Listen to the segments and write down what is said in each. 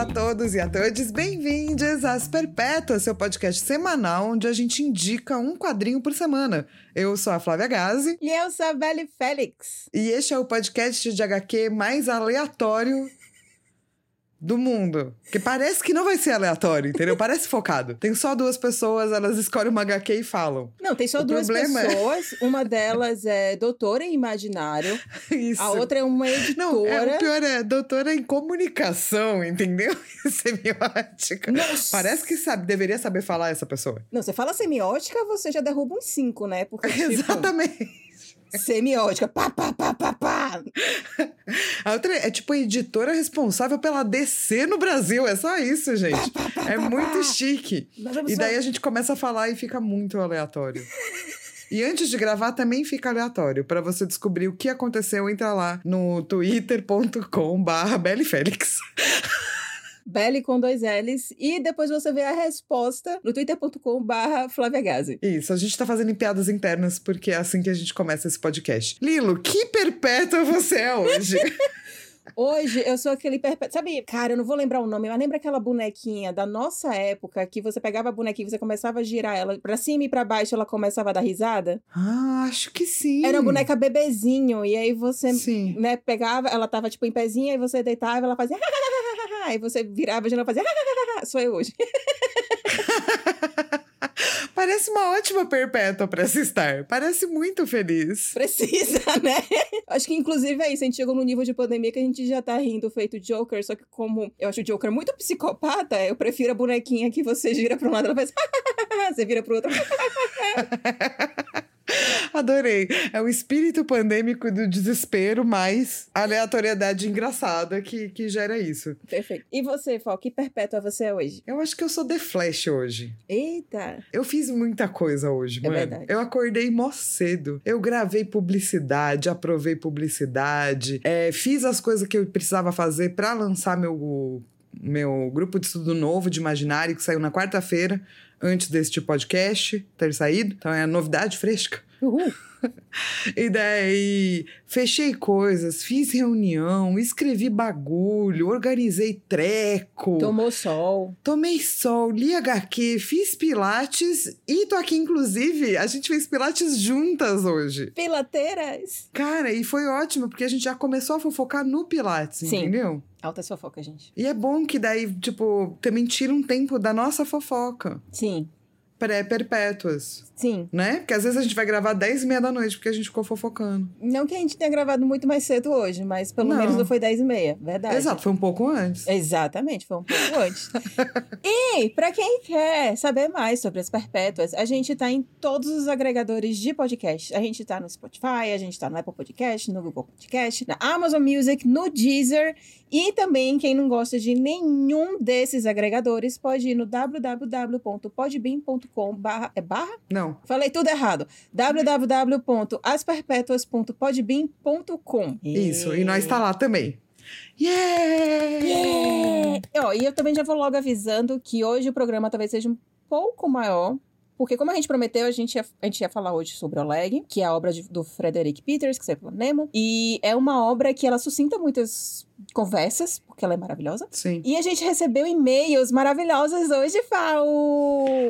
a todos e a todas, bem-vindos às Perpétuas, seu podcast semanal onde a gente indica um quadrinho por semana. Eu sou a Flávia Gazi. E eu sou a Belle Félix. E este é o podcast de HQ mais aleatório do mundo. Que parece que não vai ser aleatório, entendeu? Parece focado. Tem só duas pessoas, elas escolhem uma HQ e falam. Não, tem só O duas é- pessoas. Uma delas é doutora em imaginário, Isso. a outra é uma editora. Não, é, o pior é doutora em comunicação, entendeu? Semiótica. Nossa. Parece que sabe, deveria saber falar essa pessoa. Não, você fala semiótica, você já derruba uns cinco, né? Porque, tipo, Exatamente. Semiótica, pá, pá, pá, pá, pá. A outra é tipo a editora responsável pela DC no Brasil. É só isso, gente. É muito chique. Nós vamos E daí a gente começa a falar e fica muito aleatório. E antes de gravar também fica aleatório. Pra você descobrir o que aconteceu, entra lá no twitter.com Belle com dois L's. E depois você vê a resposta no twitter.com barra. Isso, a gente tá fazendo piadas internas porque é assim que a gente começa esse podcast. Lilo, que perpétua você é hoje? Hoje eu sou aquele perpétuo. Sabe, cara, eu não vou lembrar o nome, mas lembra aquela bonequinha da nossa época que você pegava a bonequinha e você começava a girar ela pra cima e pra baixo, ela começava a dar risada? ah, acho que sim. Era uma boneca bebezinho, e aí você, Sim. né, pegava, ela tava tipo em pezinha, e você deitava, ela fazia. Aí você virava de novo e fazia. Sou eu hoje. Parece uma ótima perpétua pra se estar. Parece muito feliz. Precisa, né? Acho que inclusive é isso. A gente chegou num nível de pandemia que a gente já tá rindo feito Joker, só que como eu acho o Joker muito psicopata, eu prefiro a bonequinha que você gira pra um lado, ela faz. você vira pro outro. Adorei. É o espírito pandêmico do desespero, mais aleatoriedade engraçada que, que gera isso. Perfeito. E você, Fal, que perpétua você é hoje? Eu acho que eu sou The Flash hoje. Eita! Eu fiz muita coisa hoje, É mano. verdade. Eu acordei mó cedo. Eu gravei publicidade, aprovei publicidade, é, fiz as coisas que eu precisava fazer pra lançar meu, meu grupo de estudo novo de imaginário, que saiu na quarta-feira, antes deste podcast ter saído. Então é novidade fresca. Uhul! E daí, fechei coisas, fiz reunião, escrevi bagulho, organizei treco. Tomou sol. Tomei sol, li HQ, fiz pilates e tô aqui, inclusive, a gente fez pilates juntas hoje. Pilateiras! Cara, e foi ótimo, porque a gente já começou a fofocar no pilates, Sim. entendeu? Alta fofoca, gente. E é bom que daí, tipo, também tira um tempo da nossa fofoca. Sim, Pré-perpétuas, sim. né? Porque às vezes a gente vai gravar 10 e meia da noite porque a gente ficou fofocando. Não que a gente tenha gravado muito mais cedo hoje, mas pelo Não. menos não foi 10 e meia, verdade. Exato, foi um pouco antes. Exatamente, foi um pouco antes. e, pra quem quer saber mais sobre as perpétuas, a gente tá em todos os agregadores de podcast. A gente tá no Spotify, a gente tá no Apple Podcast, no Google Podcast, na Amazon Music, no Deezer. E também, quem não gosta de nenhum desses agregadores, pode ir no www.podbean.com barra... É barra? Não. Falei tudo errado. www.asperpetuas.podbean.com Isso, e nós tá lá também. Yeah! Yeah! E eu também já vou logo avisando que hoje o programa talvez seja um pouco maior. Porque como a gente prometeu, a gente ia, a gente ia falar hoje sobre Oleg, que é a obra de- do Frederick Peters, que saiu pelo Nemo. E é uma obra que ela suscita muitas conversas, porque ela é maravilhosa. Sim. E a gente recebeu e-mails maravilhosos hoje, Fal!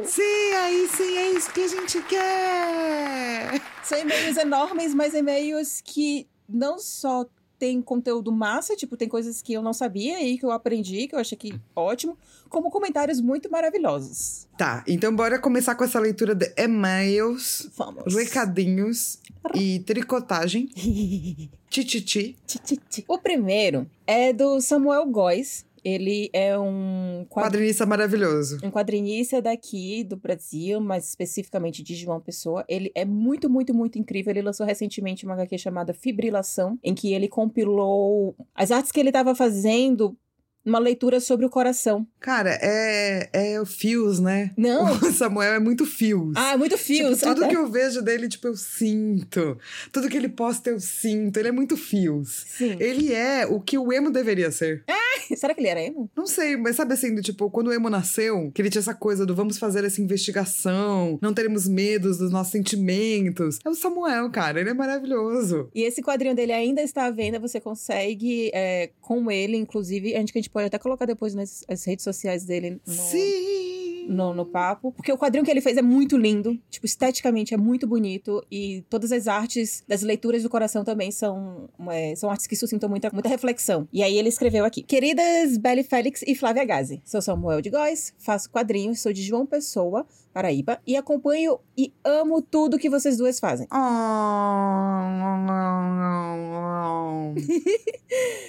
Sim, aí sim, é isso que a gente quer! São e-mails enormes, mas e-mails que não só tem conteúdo massa, tipo, tem coisas que eu não sabia e que eu aprendi, que eu achei que ótimo, como comentários muito maravilhosos. Tá, então bora começar com essa leitura de e-mails, Vamos. recadinhos e tricotagem. Tititi. Ti, ti, ti. O primeiro é do Samuel Góes. Ele é um quadrinista. Quadrinista maravilhoso. Um quadrinista daqui do Brasil, mais especificamente de João Pessoa. Ele é muito, muito, muito incrível. Ele lançou recentemente uma HQ chamada Fibrilação, em que ele compilou as artes que ele estava fazendo uma leitura sobre o coração. Cara, é, é o Fios, né? Não. O Samuel é muito Fios. Ah, muito fios. Tipo, tudo até- que eu vejo dele, tipo, eu sinto. Tudo que ele posta, eu sinto. Ele é muito Fios. Sim. Ele é o que o emo deveria ser. Será que ele era emo? Não sei, mas sabe assim, do tipo, quando o emo nasceu, que ele tinha essa coisa do vamos fazer essa investigação, não teremos medos dos nossos sentimentos. É o Samuel, cara, ele é maravilhoso. E esse quadrinho dele ainda está à venda, você consegue é, com ele, inclusive, a gente, a gente pode até colocar depois nas, redes sociais dele. No... Sim! No, no papo. Porque o quadrinho que ele fez é muito lindo. Tipo, esteticamente é muito bonito. E todas as artes das leituras do coração também são, é, são artes que suscitam muita, muita reflexão. E aí ele escreveu aqui: Queridas Belle Félix e Flávia Gazi, sou Samuel de Góes, faço quadrinhos, sou de João Pessoa, Paraíba, e acompanho e amo tudo que vocês duas fazem.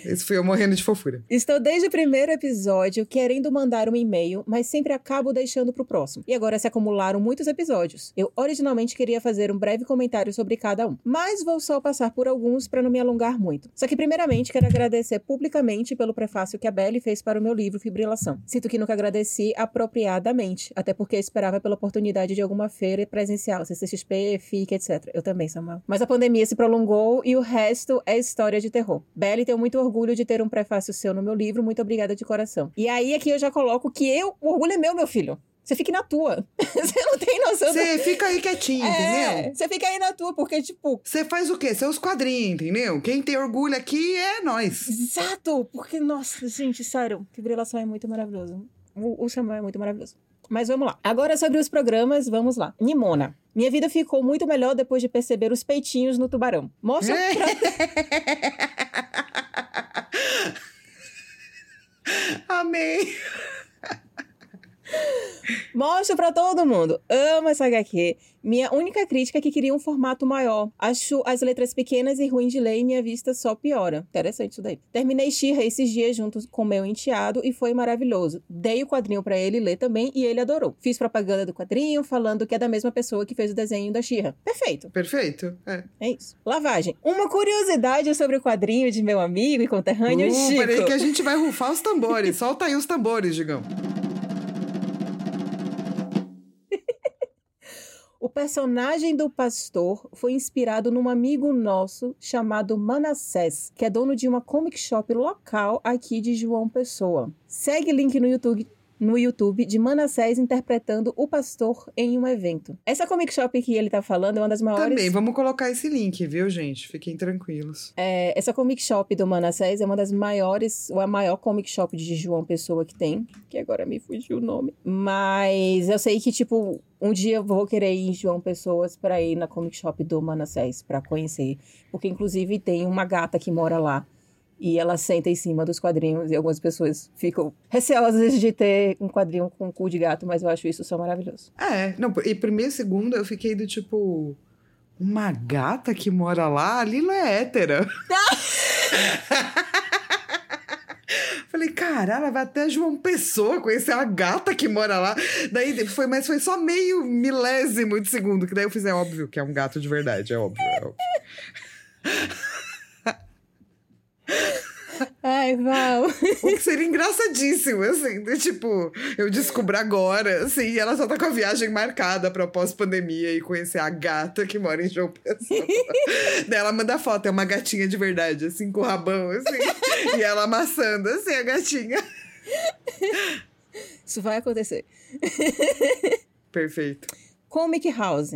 Esse foi eu morrendo de fofura. Estou desde o primeiro episódio querendo mandar um e-mail, mas sempre acabo deixando pro próximo. E agora se acumularam muitos episódios. Eu originalmente queria fazer um breve comentário sobre cada um, mas vou só passar por alguns para não me alongar muito. Só que primeiramente quero agradecer publicamente pelo prefácio que a Belly fez para o meu livro Fibrilação. Sinto que nunca agradeci apropriadamente, até porque esperava pelo pela oportunidade de alguma feira presencial, CCXP, FIC, etc. Eu também, Samuel. Mas a pandemia se prolongou e o resto é história de terror. Belly, tenho muito orgulho de ter um prefácio seu no meu livro, muito obrigada de coração. E aí aqui eu já coloco que eu, o orgulho é meu, meu filho. Você fique na tua. Você não tem noção. Você do... fica aí quietinho, é, entendeu? Você fica aí na tua, porque, tipo. Você faz o quê? Seus quadrinhos, entendeu? Quem tem orgulho aqui é nós. Exato! Porque, nossa, gente, sério, que relação é muito maravilhoso. O, o Samuel é muito maravilhoso. Mas vamos lá. Agora sobre os programas, vamos lá. Nimona. Minha vida ficou muito melhor depois de perceber os peitinhos no tubarão. Mostra pra... Amei. Mostro pra todo mundo. Amo essa HQ. Minha única crítica é que queria um formato maior. Acho as letras pequenas e ruins de ler e minha vista só piora. Interessante isso daí. Terminei Xirra esses dias junto com meu enteado e foi maravilhoso. Dei o quadrinho para ele ler também e ele adorou. Fiz propaganda do quadrinho falando que é da mesma pessoa que fez o desenho da Xirra. Perfeito. Perfeito. É. É isso. Lavagem. Uma curiosidade sobre o quadrinho de meu amigo e conterrâneo uh, Chico. Peraí que a gente vai rufar os tambores. Solta aí os tambores, digamos. O personagem do pastor foi inspirado num amigo nosso chamado Manassés, que é dono de uma comic shop local aqui de João Pessoa. Segue link no YouTube no YouTube de Manassés interpretando o pastor em um evento. Essa comic shop que ele tá falando é uma das maiores. Também, vamos colocar esse link, viu, gente? Fiquem tranquilos. É, essa comic shop do Manassés é uma das maiores, ou a maior comic shop de João Pessoa que tem, que agora me fugiu o nome. Mas eu sei que, tipo, um dia eu vou querer ir em João Pessoas para ir na comic shop do Manassés para conhecer, porque inclusive tem uma gata que mora lá e ela senta em cima dos quadrinhos e algumas pessoas ficam receosas de ter um quadrinho com cu de gato, mas eu acho isso só maravilhoso. É, não, e primeiro e segundo eu fiquei do tipo. Uma gata que mora lá? A Lila é hétera. Falei, cara, ela vai até João Pessoa conhecer a gata que mora lá. Daí foi, mas foi só meio milésimo de segundo, que daí eu fiz, é óbvio que é um gato de verdade, é óbvio, é óbvio. Ai, Val. O que seria engraçadíssimo, assim, de, tipo, eu descubro agora, assim, e ela só tá com a viagem marcada pra pós-pandemia e conhecer a gata que mora em João Pessoa. Daí ela manda foto, é uma gatinha de verdade, assim, com o rabão, assim, e ela amassando, assim, a gatinha. Isso vai acontecer. Perfeito. Comic House.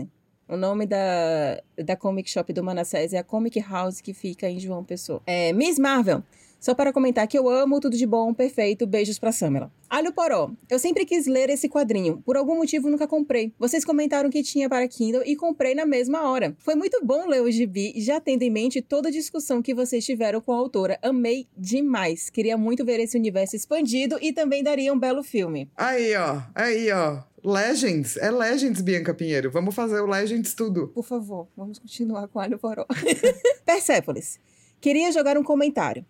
O nome da, da comic shop do Manassés é a Comic House que fica em João Pessoa. É, Miss Marvel. Só para comentar que eu amo, tudo de bom, perfeito, beijos pra Samela. Alho Poró, eu sempre quis ler esse quadrinho, por algum motivo nunca comprei. Vocês comentaram que tinha para Kindle e comprei na mesma hora. Foi muito bom ler o gibi, já tendo em mente toda a discussão que vocês tiveram com a autora. Amei demais. Queria muito ver esse universo expandido e também daria um belo filme. Aí, ó, aí, ó. Legends, é Legends, Bianca Pinheiro. Vamos fazer o Legends tudo. Por favor, vamos continuar com Alho Poró. Persepolis. Queria jogar um comentário.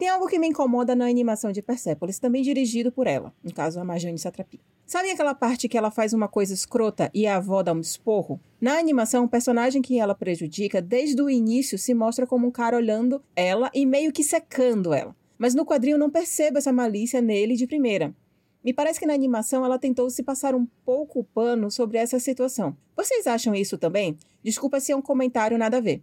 Tem algo que me incomoda na animação de Persepolis, também dirigido por ela, no caso a Marjane Satrapi. Sabe aquela parte que ela faz uma coisa escrota e a avó dá um esporro? Na animação, o personagem que ela prejudica desde o início se mostra como um cara olhando ela e meio que secando ela. Mas no quadrinho não percebo essa malícia nele de primeira. Me parece que na animação ela tentou se passar um pouco o pano sobre essa situação. Vocês acham isso também? Desculpa se é um comentário nada a ver.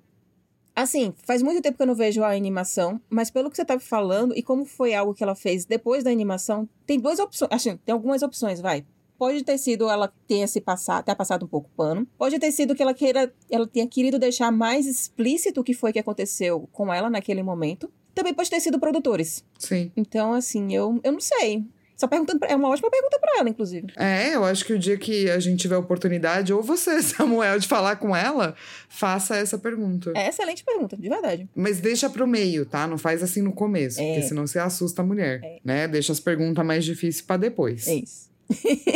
Assim, faz muito tempo que eu não vejo a animação, mas pelo que você estava falando e como foi algo que ela fez depois da animação, tem duas opções. Assim, tem algumas opções, vai. Pode ter sido ela tenha se passado, ter passado um pouco pano. Pode ter sido que ela queira, ela tenha querido deixar mais explícito o que foi que aconteceu com ela naquele momento. Também pode ter sido produtores. Sim. Então, assim, eu, eu não sei. Só perguntando pra, é uma ótima pergunta pra ela, inclusive. É, eu acho que o dia que a gente tiver oportunidade, ou você, Samuel, de falar com ela, faça essa pergunta. É excelente pergunta, de verdade. Mas deixa pro meio, tá? Não faz assim no começo, É. porque senão você assusta a mulher, É. né? Deixa as perguntas mais difíceis pra depois. É isso.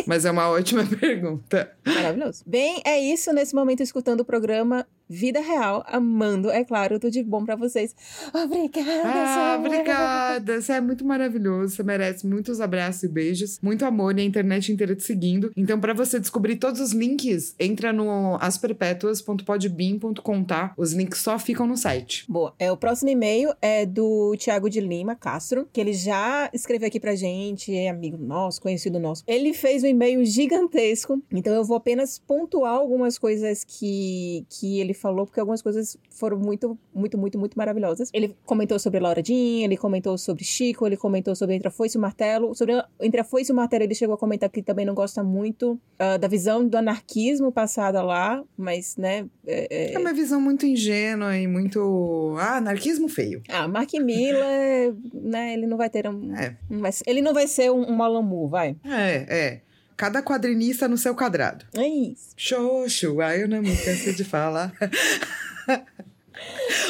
Mas é uma ótima pergunta. Maravilhoso. Bem, é isso nesse momento escutando o programa Vida Real, amando, é claro, tudo de bom pra vocês. Obrigada, Ah, obrigada. Você é muito maravilhoso. Você merece muitos abraços e beijos, muito amor e a internet inteira te seguindo. Então, pra você descobrir todos os links, entra no asperpetuas.podbean.com, tá? Os links só ficam no site. Boa. É, o próximo e-mail é do Tiago de Lima Castro, que ele já escreveu aqui pra gente, é amigo nosso, conhecido nosso. Ele fez um e-mail gigantesco, então eu vou apenas pontuar algumas coisas que, que ele falou, porque algumas coisas foram muito, muito, muito, muito maravilhosas. Ele comentou sobre Laura Jean, ele comentou sobre Chico, ele comentou sobre Entre a Foice e o Martelo. Sobre Entre a Foice e o Martelo, ele chegou a comentar que também não gosta muito ah, da visão do anarquismo passada lá, mas, né... é- é- É uma visão muito ingênua e muito. Ah, anarquismo feio. ah, Mark Miller, né, ele não vai ter um... É. não vai ele não vai ser um, um Moore, vai. É, é. Cada quadrinista no seu quadrado. É isso. Xoxo, ai eu não me canso de falar.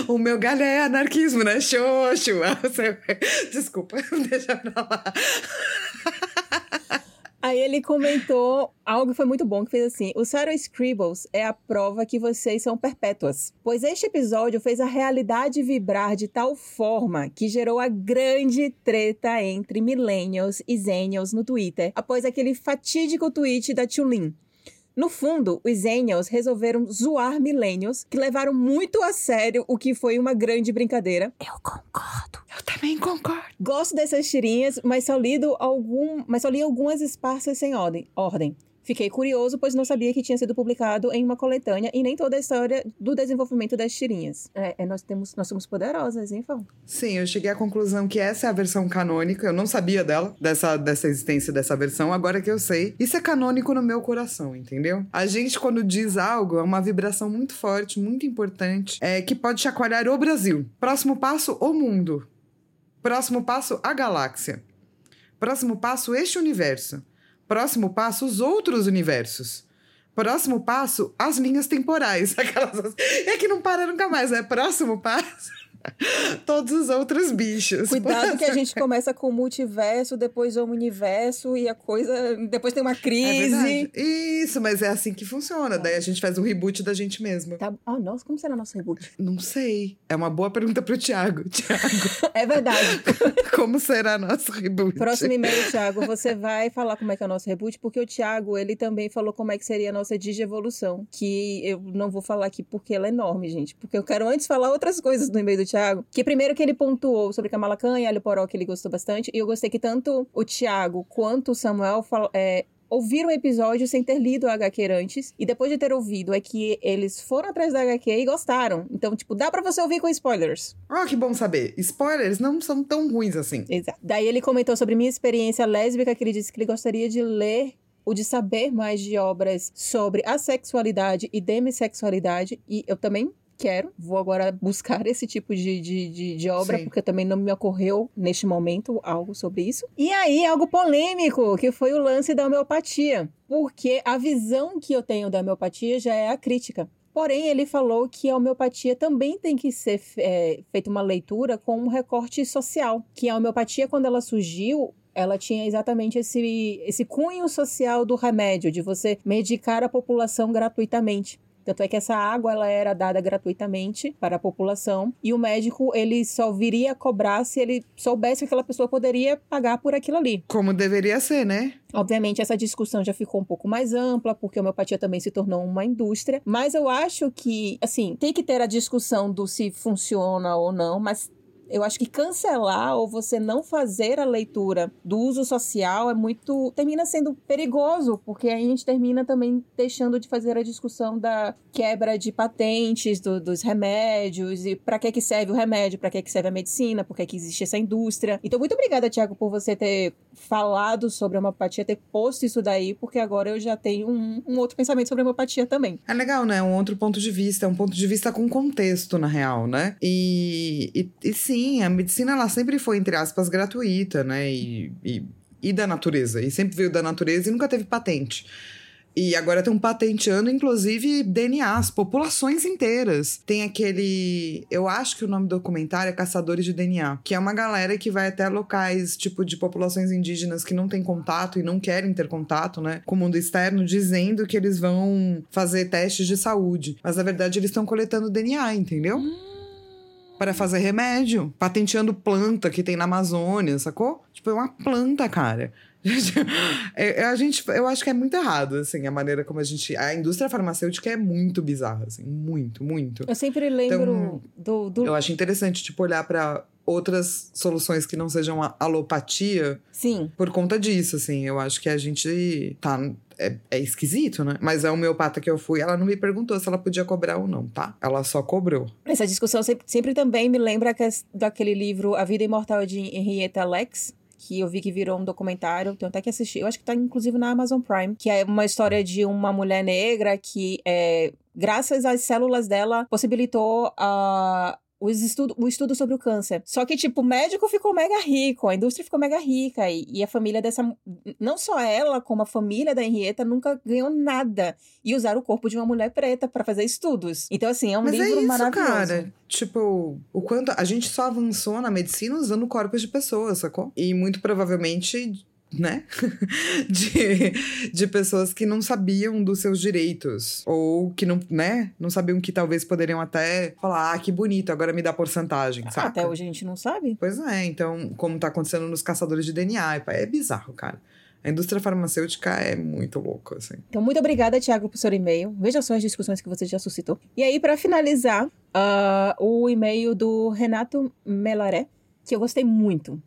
O meu galho é anarquismo, né? Xoxo. Desculpa, deixa pra lá. Aí ele comentou algo que foi muito bom, que fez assim: o Sarah Scribbles é a prova que vocês são perpétuas. Pois este episódio fez a realidade vibrar de tal forma que gerou a grande treta entre millennials e zennials no Twitter, após aquele fatídico tweet da Tulin. No fundo, os Zennials resolveram zoar millennials, que levaram muito a sério o que foi uma grande brincadeira. Eu concordo. Eu também concordo. Gosto dessas tirinhas, mas só, lido algum, mas só li algumas esparsas sem ordem. ordem. Fiquei curioso, pois não sabia que tinha sido publicado em uma coletânea e nem toda a história do desenvolvimento das tirinhas. É, é, nós, temos, nós somos poderosas, hein, Fão? Sim, eu cheguei à conclusão que essa é a versão canônica. Eu não sabia dela, dessa, dessa existência dessa versão. Agora que eu sei, isso é canônico no meu coração, entendeu? A gente, quando diz algo, é uma vibração muito forte, muito importante, é, que pode chacoalhar o Brasil. Próximo passo, o mundo. Próximo passo, a galáxia. Próximo passo, este universo. Próximo passo, os outros universos. Próximo passo, as linhas temporais. Aquelas... É que não para nunca mais, né? Próximo passo, todos os outros bichos. Cuidado que a gente começa com o multiverso, depois o universo e a coisa. Depois tem uma É crise. verdade. Isso, mas é assim que funciona. Daí a gente faz um reboot da gente mesma. tá... Ah, nossa, como será nosso reboot? Não sei. É uma boa pergunta pro Thiago. Thiago, É verdade. como será nosso reboot? Próximo e-mail, Thiago, você vai falar como é que é o nosso reboot, porque o Thiago, ele também falou como é que seria a nossa digievolução, que eu não vou falar aqui porque ela é enorme, gente, porque eu quero antes falar outras coisas do e-mail do Thiago, que primeiro que ele pontuou sobre Kamala Khan e Alho Poró, que ele gostou bastante, e eu gostei que tanto o Thiago quanto o Samuel é, ouviram o episódio sem ter lido a HQ antes, e depois de ter ouvido é que eles foram atrás da HQ e gostaram. Então, tipo, dá pra você ouvir com spoilers. Oh, que bom saber. Spoilers não são tão ruins assim. Exato. Daí ele comentou sobre minha experiência lésbica, que ele disse que ele gostaria de ler ou de saber mais de obras sobre a sexualidade e demissexualidade. E eu também quero, vou agora buscar esse tipo de, de, de, de obra, Sim. porque também não me ocorreu neste momento algo sobre isso. E aí, algo polêmico, que foi o lance da homeopatia. Porque a visão que eu tenho da homeopatia já é a crítica. Porém, ele falou que a homeopatia também tem que ser é, feita uma leitura com um recorte social. Que a homeopatia, quando ela surgiu, ela tinha exatamente esse, esse cunho social do remédio, de você medicar a população gratuitamente. Tanto é que essa água ela era dada gratuitamente para a população e o médico ele só viria a cobrar se ele soubesse que aquela pessoa poderia pagar por aquilo ali. Como deveria ser, né? Obviamente, essa discussão já ficou um pouco mais ampla, porque a homeopatia também se tornou uma indústria. Mas eu acho que, assim, tem que ter a discussão do se funciona ou não, mas eu acho que cancelar ou você não fazer a leitura do uso social é muito. termina sendo perigoso, porque aí a gente termina também deixando de fazer a discussão da quebra de patentes do, dos remédios e para que, que serve o remédio, para que, que serve a medicina, por que, que existe essa indústria. Então, muito obrigada, Tiago, por você ter falado sobre a homeopatia, ter posto isso daí, porque agora eu já tenho um, um outro pensamento sobre a homeopatia também. É legal, né? Um outro ponto de vista, um ponto de vista com contexto, na real, né? E, e, e sim, a medicina ela sempre foi, entre aspas, gratuita, né? E, e, e da natureza. E sempre veio da natureza e nunca teve patente. E agora estão patenteando, inclusive, DNAs, populações inteiras. Tem aquele. Eu acho que o nome do documentário é Caçadores de DNA, que é uma galera que vai até locais, tipo, de populações indígenas que não têm contato e não querem ter contato, né, com o mundo externo, dizendo que eles vão fazer testes de saúde. Mas na verdade eles estão coletando DNA, entendeu? Hum para fazer remédio, patenteando planta que tem na Amazônia, sacou? Tipo, é uma planta, cara. É, é, a gente, eu acho que é muito errado, assim, a maneira como a gente. A indústria farmacêutica é muito bizarra, assim, muito, muito. Eu sempre lembro então, do, do, Eu acho interessante, tipo, olhar para outras soluções que não sejam a alopatia. Sim. Por conta disso, assim. Eu acho que a gente tá. É, é, esquisito, né? Mas a homeopata que eu fui, ela não me perguntou se ela podia cobrar ou não, tá? Ela só cobrou. Essa discussão sempre, sempre também me lembra que, daquele livro A Vida Imortal de Henrietta Lacks, que eu vi que virou um documentário, tenho até que assistir. Eu acho que tá inclusive na Amazon Prime, que é uma história de uma mulher negra que é graças às células dela, possibilitou a, os estudo, o estudo sobre o câncer. Só que, tipo, o médico ficou mega rico, a indústria ficou mega rica, e, e a família dessa. Não só ela, como a família da Henrietta nunca ganhou nada. E usaram o corpo de uma mulher preta para fazer estudos. Então, assim, é um Mas livro é isso, maravilhoso. Cara. Tipo, o quanto. A gente só avançou na medicina usando corpos de pessoas, sacou? E muito provavelmente né? de, de pessoas que não sabiam dos seus direitos. Ou que não, né? Não sabiam que talvez poderiam até falar, ah, que bonito, agora me dá porcentagem, sabe? Até hoje a gente não sabe. Pois é, então, como tá acontecendo nos caçadores de DNA, é bizarro, cara. A indústria farmacêutica é muito louca, assim. Então, muito obrigada, Tiago, por seu e-mail. Veja só as discussões que você já suscitou. E aí, para finalizar, uh, o e-mail do Renato Melaré, que eu gostei muito.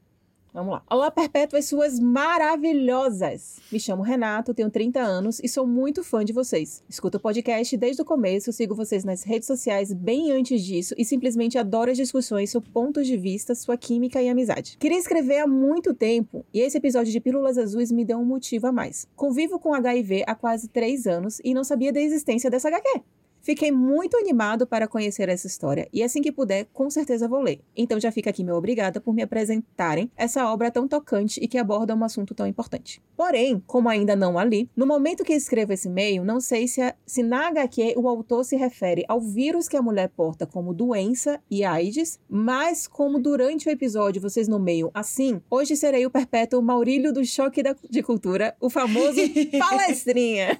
Vamos lá. Olá, perpétuas suas maravilhosas! Me chamo Renato, tenho 30 anos e sou muito fã de vocês. Escuto o podcast desde o começo, sigo vocês nas redes sociais bem antes disso e simplesmente adoro as discussões sobre pontos de vista, sua química e amizade. Queria escrever há muito tempo e esse episódio de Pílulas Azuis me deu um motivo a mais. Convivo com HIV há quase 3 anos e não sabia da existência dessa HQ. Fiquei muito animado para conhecer essa história e assim que puder, com certeza vou ler. Então já fica aqui meu obrigada por me apresentarem essa obra tão tocante e que aborda um assunto tão importante. Porém, como ainda não ali, no momento que escrevo esse e-mail, não sei se, a, se na HQ o autor se refere ao vírus que a mulher porta como doença e AIDS, mas como durante o episódio vocês nomeiam assim, hoje serei o perpétuo Maurílio do Choque da, de Cultura, o famoso palestrinha.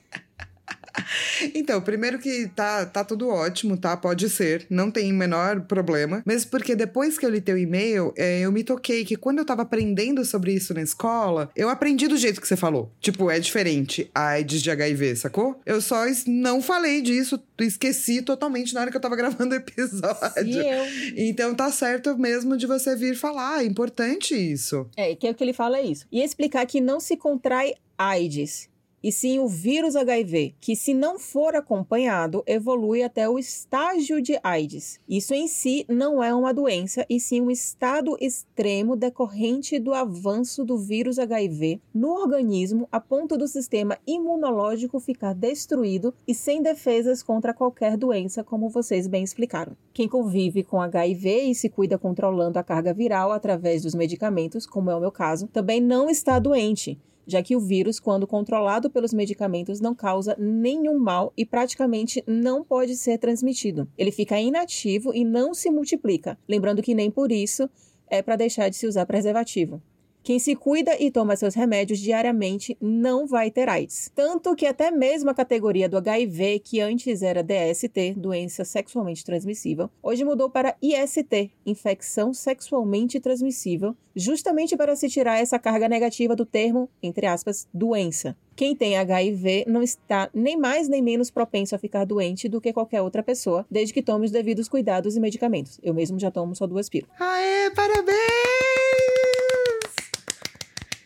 Então, primeiro que tá, tá tudo ótimo, tá? Pode ser, não tem o menor problema. Mesmo porque depois que eu li teu e-mail, é, eu me toquei que quando eu tava aprendendo sobre isso na escola, eu aprendi do jeito que você falou. Tipo, é diferente a AIDS de HIV, sacou? Eu só não falei disso, esqueci totalmente na hora que eu tava gravando o episódio. eu... Então tá certo mesmo de você vir falar, é importante isso. É, que é o que ele fala é isso. E explicar que não se contrai AIDS, e sim o vírus HIV, que, se não for acompanhado, evolui até o estágio de AIDS. Isso em si não é uma doença, e sim um estado extremo decorrente do avanço do vírus HIV no organismo a ponto do sistema imunológico ficar destruído e sem defesas contra qualquer doença, como vocês bem explicaram. Quem convive com HIV e se cuida controlando a carga viral através dos medicamentos, como é o meu caso, também não está doente já que o vírus, quando controlado pelos medicamentos, não causa nenhum mal e praticamente não pode ser transmitido. Ele fica inativo e não se multiplica. Lembrando que nem por isso é para deixar de se usar preservativo. Quem se cuida e toma seus remédios diariamente não vai ter AIDS. Tanto que até mesmo a categoria do HIV, que antes era DST, doença sexualmente transmissível, hoje mudou para IST, infecção sexualmente transmissível, justamente para se tirar essa carga negativa do termo, entre aspas, doença. quem tem HIV não está nem mais nem menos propenso a ficar doente do que qualquer outra pessoa, desde que tome os devidos cuidados e medicamentos. Eu mesmo já tomo só duas pílulas. Aê, parabéns!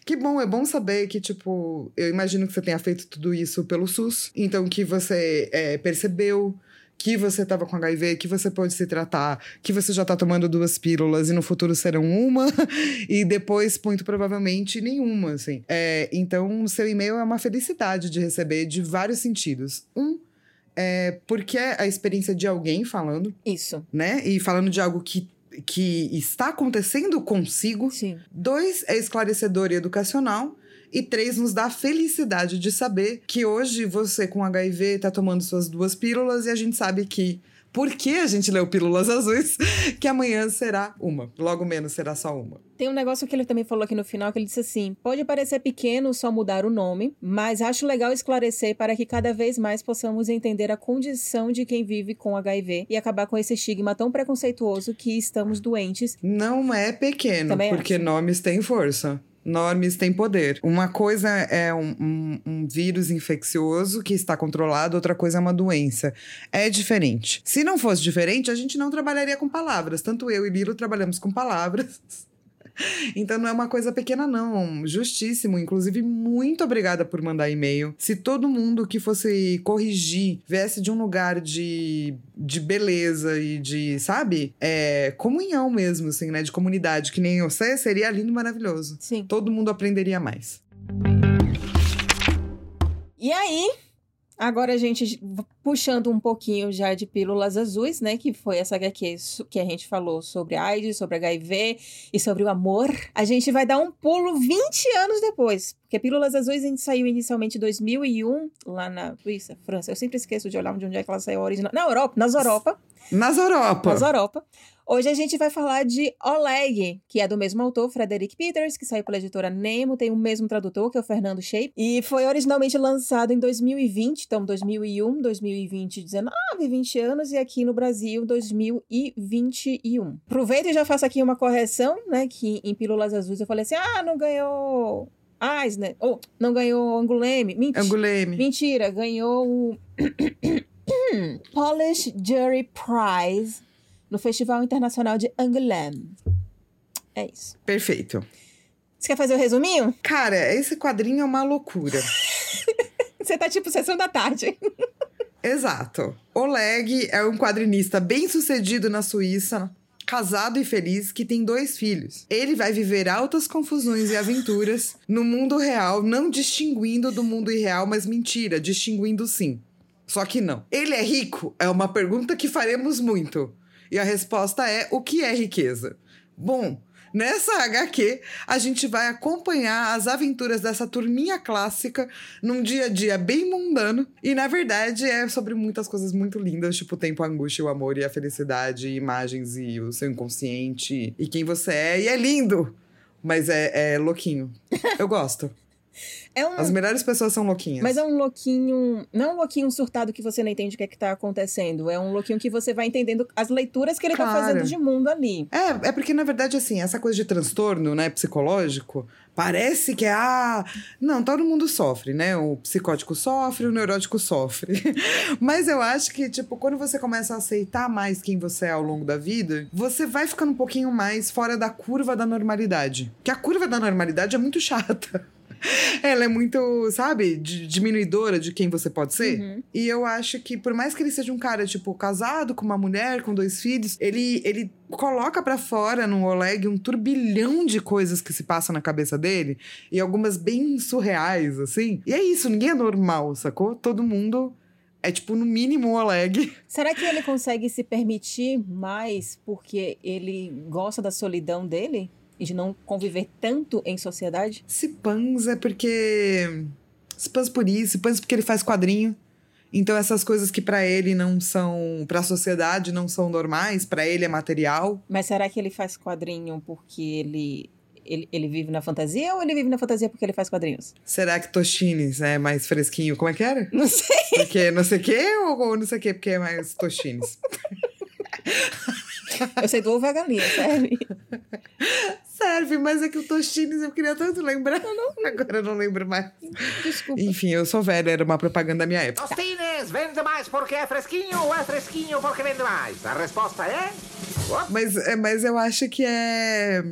Que bom, é bom saber que, tipo, eu imagino que você tenha feito tudo isso pelo SUS, então que você é, percebeu que você estava com HIV, que você pode se tratar, que você já está tomando duas pílulas e no futuro serão uma, e depois, muito provavelmente, nenhuma, assim. É, então, o seu e-mail é uma felicidade de receber de vários sentidos. Um, é porque é a experiência de alguém falando. Isso. Né? E falando de algo que que está acontecendo consigo. Sim. Dois, é esclarecedor e educacional. E três, nos dá a felicidade de saber que hoje você com HIV está tomando suas duas pílulas e a gente sabe que por que a gente leu Pílulas Azuis, que amanhã será uma. Logo menos será só uma. Tem um negócio que ele também falou aqui no final, que ele disse assim: pode parecer pequeno só mudar o nome, mas acho legal esclarecer para que cada vez mais possamos entender a condição de quem vive com HIV e acabar com esse estigma tão preconceituoso que estamos doentes. Não é pequeno, também porque acho. nomes têm força normes têm poder. Uma coisa é um, um, um, vírus infeccioso que está controlado, outra coisa é uma doença. É diferente. Se não fosse diferente, a gente não trabalharia com palavras. Tanto eu e Lilo trabalhamos com palavras. Então não é uma coisa pequena, não. Justíssimo. Inclusive, muito obrigada por mandar e-mail. Se todo mundo que fosse corrigir viesse de um lugar de, de beleza e de, sabe? É, comunhão mesmo, assim, né? De comunidade, que nem você, seria lindo e maravilhoso. Sim. Todo mundo aprenderia mais. E aí, Agora a gente puxando um pouquinho já de Pílulas Azuis, né? Que foi essa HQ que a gente falou sobre AIDS, sobre HIV e sobre o amor. A gente vai dar um pulo 20 anos depois. Porque Pílulas Azuis a gente saiu inicialmente em 2001, lá na Suíça, França. Eu sempre esqueço de olhar de onde é que ela saiu original. Na Europa, nas Europa. Nas Europa. Nas Europa. Hoje a gente vai falar de Oleg, que é do mesmo autor, Frederick Peters, que saiu pela editora Nemo, tem o mesmo tradutor, que é o Fernando Shape, e foi originalmente lançado em 2020, então 2001, 2020, 19, 20 anos, e aqui no Brasil, 2021. Aproveita e já faço aqui uma correção, né, que em Pílulas Azuis eu falei assim, ah, não ganhou Eisner, ou oh, não ganhou Anguleme. Mentira. Anguleme. Mentira, ganhou o Polish Jury Prize no Festival Internacional de Angoulême. É isso. Perfeito. Você quer fazer o resuminho? Cara, esse quadrinho é uma loucura. Você tá tipo sessão da tarde. Exato. Oleg é um quadrinista bem sucedido na Suíça, casado e feliz, que tem dois filhos. Ele vai viver altas confusões e aventuras no mundo real, não distinguindo do mundo irreal, mas mentira, distinguindo sim. Só que não. Ele é rico? É uma pergunta que faremos muito. E a resposta é: o que é riqueza? Bom, Nessa HQ, a gente vai acompanhar as aventuras dessa turminha clássica num dia a dia bem mundano. E na verdade é sobre muitas coisas muito lindas, tipo o tempo, a angústia, o amor e a felicidade, imagens e o seu inconsciente e quem você é. E é lindo! Mas é, é louquinho. Eu gosto. É um... As melhores pessoas são louquinhas. Mas é um louquinho. Não é um louquinho surtado que você não entende o que é que tá acontecendo. É um louquinho que você vai entendendo as leituras que ele tá claro. tá fazendo de mundo ali. É, é porque, na verdade, assim, essa coisa de transtorno, né, psicológico, parece que é. Ah, não, todo mundo sofre, né? O psicótico sofre, o neurótico sofre. Mas eu acho que, tipo, quando você começa a aceitar mais quem você é ao longo da vida, você vai ficando um pouquinho mais fora da curva da normalidade. Que a curva da normalidade é muito chata. ela é muito, sabe, diminuidora de quem você pode ser. Uhum. E eu acho que, por mais que ele seja um cara, tipo, casado com uma mulher, com dois filhos, ele, ele coloca para fora no Oleg um turbilhão de coisas que se passam na cabeça dele. E algumas bem surreais, assim. E é isso, ninguém é normal, sacou? Todo mundo é tipo, no mínimo, o Oleg. Será que ele consegue se permitir mais porque ele gosta da solidão dele? E de não conviver tanto em sociedade? Se pans é porque. Se pans por isso, se pans porque ele faz quadrinho. Então essas coisas que para ele não são, para a sociedade não são normais, para ele é material. Mas será que ele faz quadrinho porque ele ele, ele vive na fantasia ou ele vive na fantasia porque ele faz quadrinhos? Será que Toshines é mais fresquinho? Como é que era? Não sei. Porque não sei o quê ou não sei o quê porque é mais Toshines? Eu sei do ovo e a galinha, serve? Serve, mas é que o Tostines eu queria tanto lembrar. Agora eu não lembro mais. Desculpa. Enfim, eu sou velha, era uma propaganda da minha época. Tostines, vende mais porque é fresquinho ou é fresquinho porque vende mais? A resposta é. Mas, é, mas eu acho que é.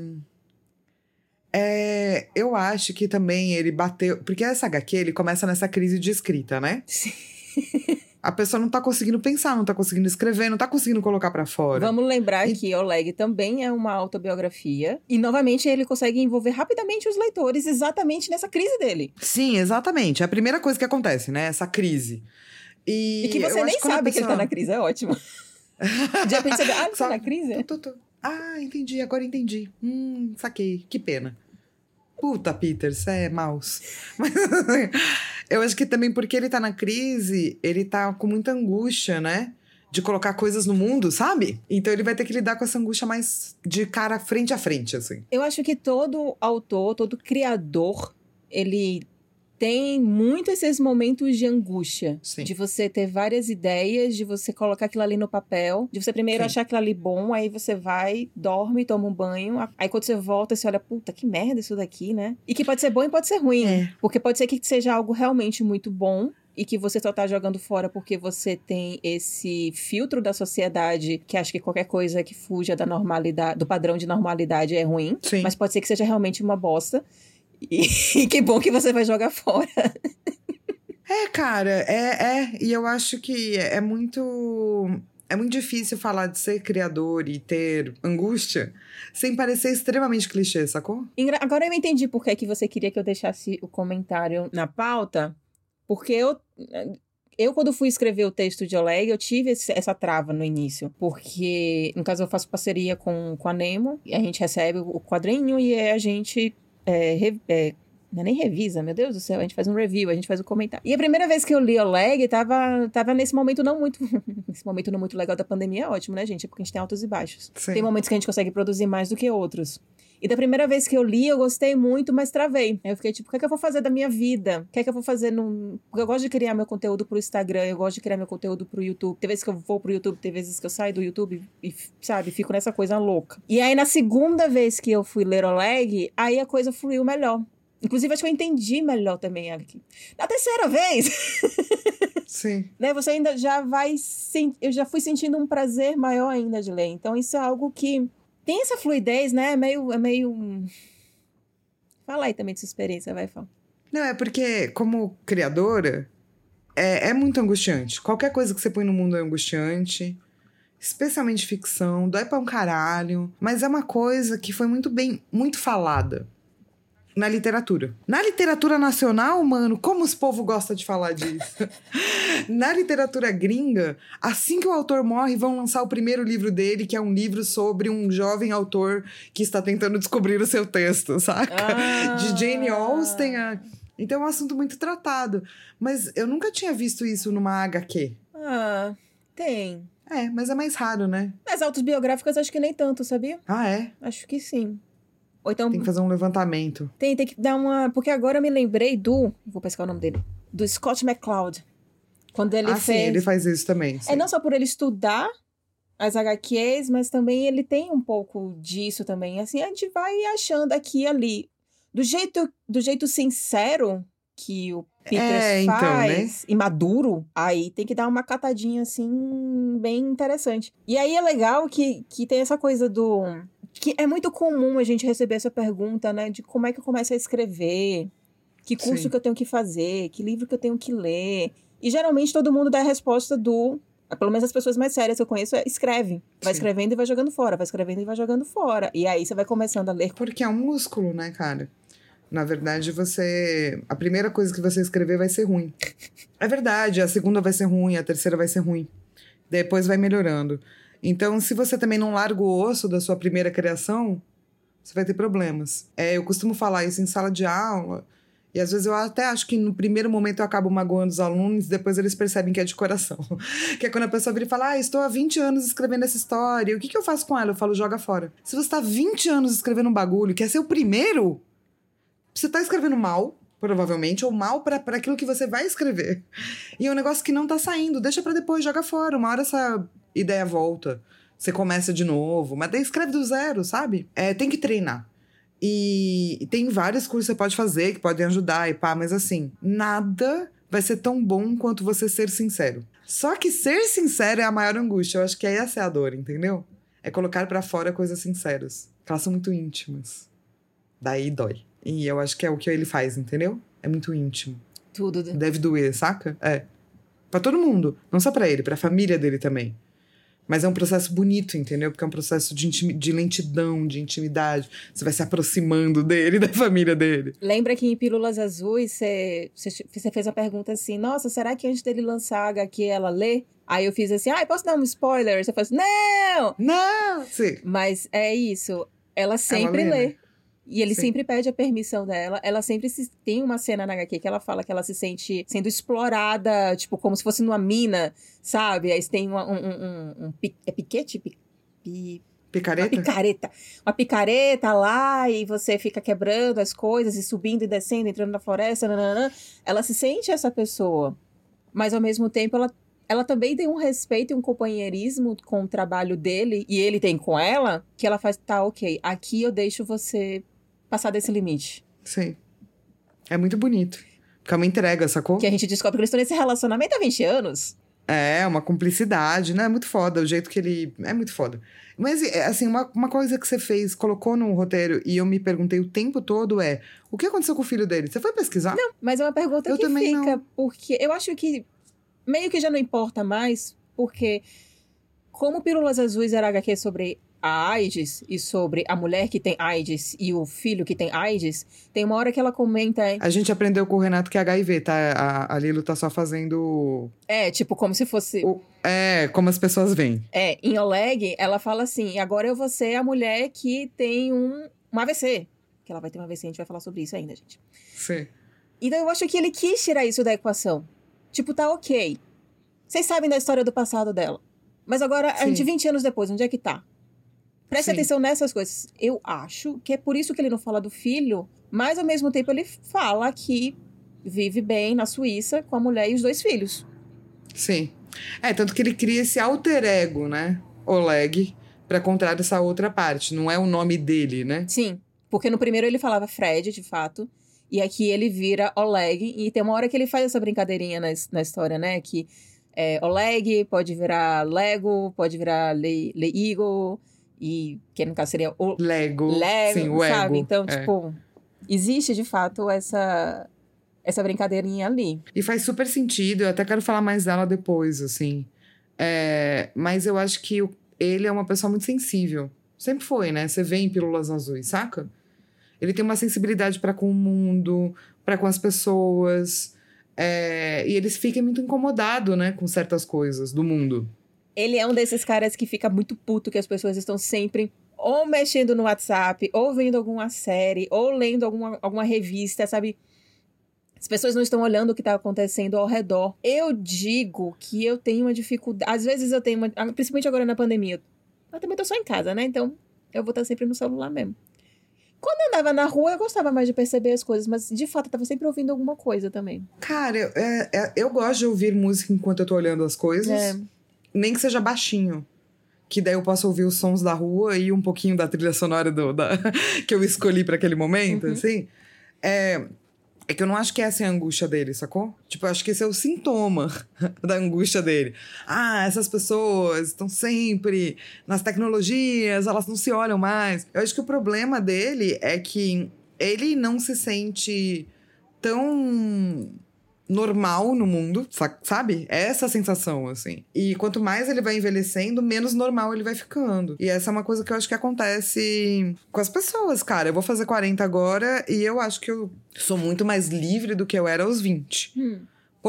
É, eu acho que também ele bateu. Porque essa HQ ele começa nessa crise de escrita, né? Sim. A pessoa não tá conseguindo pensar, não tá conseguindo escrever, não tá conseguindo colocar pra fora. Vamos lembrar que Oleg também é uma autobiografia. E, novamente, ele consegue envolver rapidamente os leitores exatamente nessa crise dele. Sim, exatamente. É a primeira coisa que acontece, né? Essa crise. E, E que você nem a sabe que ele tá pessoa- na crise, é ótimo. De repente você ah, ele tá na crise? Tô, tô, tô. Ah, entendi, agora entendi. Hum, saquei. Que pena. Puta, Peter, você é maus. Mas eu acho que também porque ele tá na crise, ele tá com muita angústia, né? De colocar coisas no mundo, sabe? Então ele vai ter que lidar com essa angústia mais de cara frente a frente, assim. Eu acho que todo autor, todo criador, ele tem muito esses momentos de angústia. Sim. De você ter várias ideias, de você colocar aquilo ali no papel, de você primeiro Sim. achar aquilo ali bom, aí você vai, dorme, toma um banho, aí quando você volta, você olha, puta, que merda isso daqui, né? E que pode ser bom e pode ser ruim. É. Porque pode ser que seja algo realmente muito bom. E que você só tá jogando fora porque você tem esse filtro da sociedade que acha que qualquer coisa que fuja da normalidade, do padrão de normalidade é ruim. Sim. Mas pode ser que seja realmente uma bosta. E, e que bom que você vai jogar fora. É, cara, é, é. E eu acho que é muito. É muito difícil falar de ser criador e ter angústia sem parecer extremamente clichê, sacou? Engra- Agora eu entendi por que, que você queria que eu deixasse o comentário na pauta. Porque eu. Eu, quando fui escrever o texto de Oleg, eu tive esse- essa trava no início. Porque, no caso, eu faço parceria com, com a Nemo, e a gente recebe o quadrinho e aí a gente. É, re- é, não é nem revisa, meu Deus do céu, a gente faz um review, a gente faz um comentário. E a primeira vez que eu li Oleg, tava, tava nesse momento não muito. esse momento não muito legal da pandemia é ótimo, né, gente? Porque a gente tem altos e baixos. Sim. Tem momentos que a gente consegue produzir mais do que outros. E da primeira vez que eu li, eu gostei muito, mas travei. Aí eu fiquei tipo, o que é que eu vou fazer da minha vida? O que é que eu vou fazer no. Porque eu gosto de criar meu conteúdo pro Instagram, eu gosto de criar meu conteúdo pro YouTube. Tem vezes que eu vou pro YouTube, tem vezes que eu saio do YouTube e, sabe, fico nessa coisa louca. E aí, na segunda vez que eu fui ler Oleg, aí a coisa fluiu melhor. Inclusive, acho que eu entendi melhor também aqui. Na terceira vez, Sim. né, você ainda já vai. Eu já fui sentindo um prazer maior ainda de ler. Então, isso é algo que tem essa fluidez, né? É meio. É meio... Fala aí também de sua experiência, vai, Fal. Não, é porque, como criadora, é, é muito angustiante. Qualquer coisa que você põe no mundo é angustiante. Especialmente ficção, dói pra um caralho. Mas é uma coisa que foi muito bem, muito falada na literatura. Na literatura nacional, mano, como os povos gostam de falar disso. na literatura gringa, assim que o autor morre, vão lançar o primeiro livro dele, que é um livro sobre um jovem autor que está tentando descobrir o seu texto, saca? Ah. De Jane Austen. a- Então é um assunto muito tratado. Mas eu nunca tinha visto isso numa HQ. Ah, tem. É, mas é mais raro, né? Nas autobiográficas, acho que nem tanto, sabia? Ah, é? Acho que sim. Ou então. Tem que fazer um levantamento. Tem, tem que dar uma. Porque agora eu me lembrei do. Vou pescar o nome dele. Do Scott McCloud. Quando ele ah, fez. sim, ele faz isso também. sim. É não só por ele estudar as HQs, mas também ele tem um pouco disso também. Assim, a gente vai achando aqui e ali. Do jeito, do jeito sincero que o Peter É, então, faz, e maduro, aí tem que dar uma catadinha, assim, bem interessante. E aí é legal que, que tem essa coisa do... Que é muito comum a gente receber essa pergunta, né? De como é que eu começo a escrever, que curso Sim. que eu tenho que fazer, que livro que eu tenho que ler. E geralmente todo mundo dá a resposta do. Pelo menos as pessoas mais sérias que eu conheço é escreve. Vai Sim. escrevendo e vai jogando fora, vai escrevendo e vai jogando fora. E aí você vai começando a ler. Porque é um músculo, né, cara? Na verdade, você. A primeira coisa que você escrever vai ser ruim. É verdade, a segunda vai ser ruim, a terceira vai ser ruim. Depois vai melhorando. Então, se você também não larga o osso da sua primeira criação, você vai ter problemas. É, eu costumo falar isso em sala de aula. E às vezes eu até acho que no primeiro momento eu acabo magoando os alunos, depois eles percebem que é de coração. que é quando a pessoa vira e fala: Ah, estou há 20 anos escrevendo essa história, o que, que eu faço com ela? Eu falo: joga fora. Se você está 20 anos escrevendo um bagulho, quer ser o primeiro, você está escrevendo mal, provavelmente, ou mal para aquilo que você vai escrever. E é um negócio que não tá saindo, deixa para depois, joga fora. Uma hora essa ideia volta. Você começa de novo, mas daí escreve do zero, sabe? É, tem que treinar. E, e tem vários cursos que você pode fazer que podem ajudar e pá, mas assim, nada vai ser tão bom quanto você ser sincero. Só que ser sincero é a maior angústia. Eu acho que essa é a dor, entendeu? É colocar pra fora coisas sinceras. Que elas são muito íntimas. Daí dói. E eu acho que é o que ele faz, entendeu? É muito íntimo. Tudo. Deve doer, saca? É. Pra todo mundo. Não só pra ele, pra família dele também. Mas é um processo bonito, entendeu? Porque é um processo de, de lentidão, de intimidade. Você vai se aproximando dele, da família dele. Lembra que em Pílulas Azuis você, fez a pergunta assim: Nossa, será que antes dele lançar a HQ ela lê? Aí eu fiz assim: Ah, posso dar um spoiler? Você falou assim: Não! Não! Sim. Mas é isso. Ela sempre lê, lê. né? E ele Sim. sempre pede a permissão dela. Ela sempre se... tem uma cena na HQ que ela fala que ela se sente sendo explorada, tipo, como se fosse numa mina, sabe? Aí tem uma- um, um, um, é piquete? Pi- pi- Uma Picareta? picareta. Uma picareta lá e você fica quebrando as coisas e subindo e descendo, entrando na floresta. nananã. Ela se sente essa pessoa. Mas ao mesmo tempo ela, ela também tem um respeito e um companheirismo com o trabalho dele e ele tem com ela, que ela faz, tá, ok, aqui eu deixo você passar desse limite. Sim. É muito bonito. Porque é uma entrega, sacou? Que a gente descobre que eles estão nesse relacionamento há 20 anos. É, uma cumplicidade, né? É muito foda o jeito que ele. É muito foda. Mas, é, assim, uma, uma coisa que você fez, colocou no roteiro e eu me perguntei o tempo todo é: o que aconteceu com o filho dele? Você foi pesquisar? Não, mas é uma pergunta Eu que também fica, não. porque eu acho que meio que já não importa mais, porque como Pílulas Azuis era HQ sobre a AIDS e sobre a mulher que tem AIDS e o filho que tem AIDS, tem uma hora que ela comenta, A gente aprendeu com o Renato que é HIV, tá? A, a Lilo tá só fazendo. é, tipo, como se fosse. O- É, como as pessoas veem. É, em Oleg, ela fala assim: agora eu vou ser a mulher que tem um, um AVC. Que ela vai ter um AVC, a gente vai falar sobre isso ainda, gente. Sim. Então eu acho que ele quis tirar isso da equação. Tipo, tá ok. Vocês sabem da história do passado dela. Mas agora, a Sim. gente, 20 anos depois, onde é que tá? Preste Sim. atenção nessas coisas. Eu acho que é por isso que ele não fala do filho, mas ao mesmo tempo ele fala que vive bem na Suíça com a mulher e os dois filhos. Sim. É, tanto que ele cria esse alter ego, né? Oleg, pra contar essa outra parte. Não é o nome dele, né? Sim, porque no primeiro ele falava Fred, de fato, e aqui ele vira Oleg, e tem uma hora que ele faz essa brincadeirinha na, na história, né? Que é, Oleg pode virar Lego, pode virar Le, Le Eagle, e que no caso seria o Lego. Lego, Sim, o sabe? ego. Então, é. tipo, existe de fato essa, essa brincadeirinha ali. E faz super sentido, eu até quero falar mais dela depois, assim. É, mas eu acho que ele é uma pessoa muito sensível. Sempre foi, né? Você vê em Pílulas Azuis, saca? Ele tem uma sensibilidade para com o mundo, para com as pessoas. é, e ele fica muito incomodado, né? Com certas coisas do mundo. Ele é um desses caras que fica muito puto que as pessoas estão sempre ou mexendo no WhatsApp, ou vendo alguma série, ou lendo alguma, alguma revista, sabe? As pessoas não estão olhando o que está acontecendo ao redor. Eu digo que eu tenho uma dificuldade. Às vezes eu tenho uma. Principalmente agora na pandemia. Eu também tô só em casa, né? Então eu vou estar sempre no celular mesmo. Quando eu andava na rua, eu gostava mais de perceber as coisas, mas de fato eu tava sempre ouvindo alguma coisa também. Cara, eu, é- é- eu gosto de ouvir música enquanto eu tô olhando as coisas. É. Nem que seja baixinho. Que daí eu posso ouvir os sons da rua e um pouquinho da trilha sonora do, da, que eu escolhi pra aquele momento, Uhum. assim. É, é que eu não acho que essa é a angústia dele, sacou? Tipo, eu acho que esse é o sintoma da angústia dele. Ah, essas pessoas estão sempre nas tecnologias, elas não se olham mais. Eu acho que o problema dele é que ele não se sente tão normal no mundo, sa- sabe? É essa sensação, assim. E quanto mais ele vai envelhecendo, menos normal ele vai ficando. E essa é uma coisa que eu acho que acontece com as pessoas, cara. Eu vou fazer 40 agora e eu acho que eu sou muito mais livre do que eu era aos 20. Hum.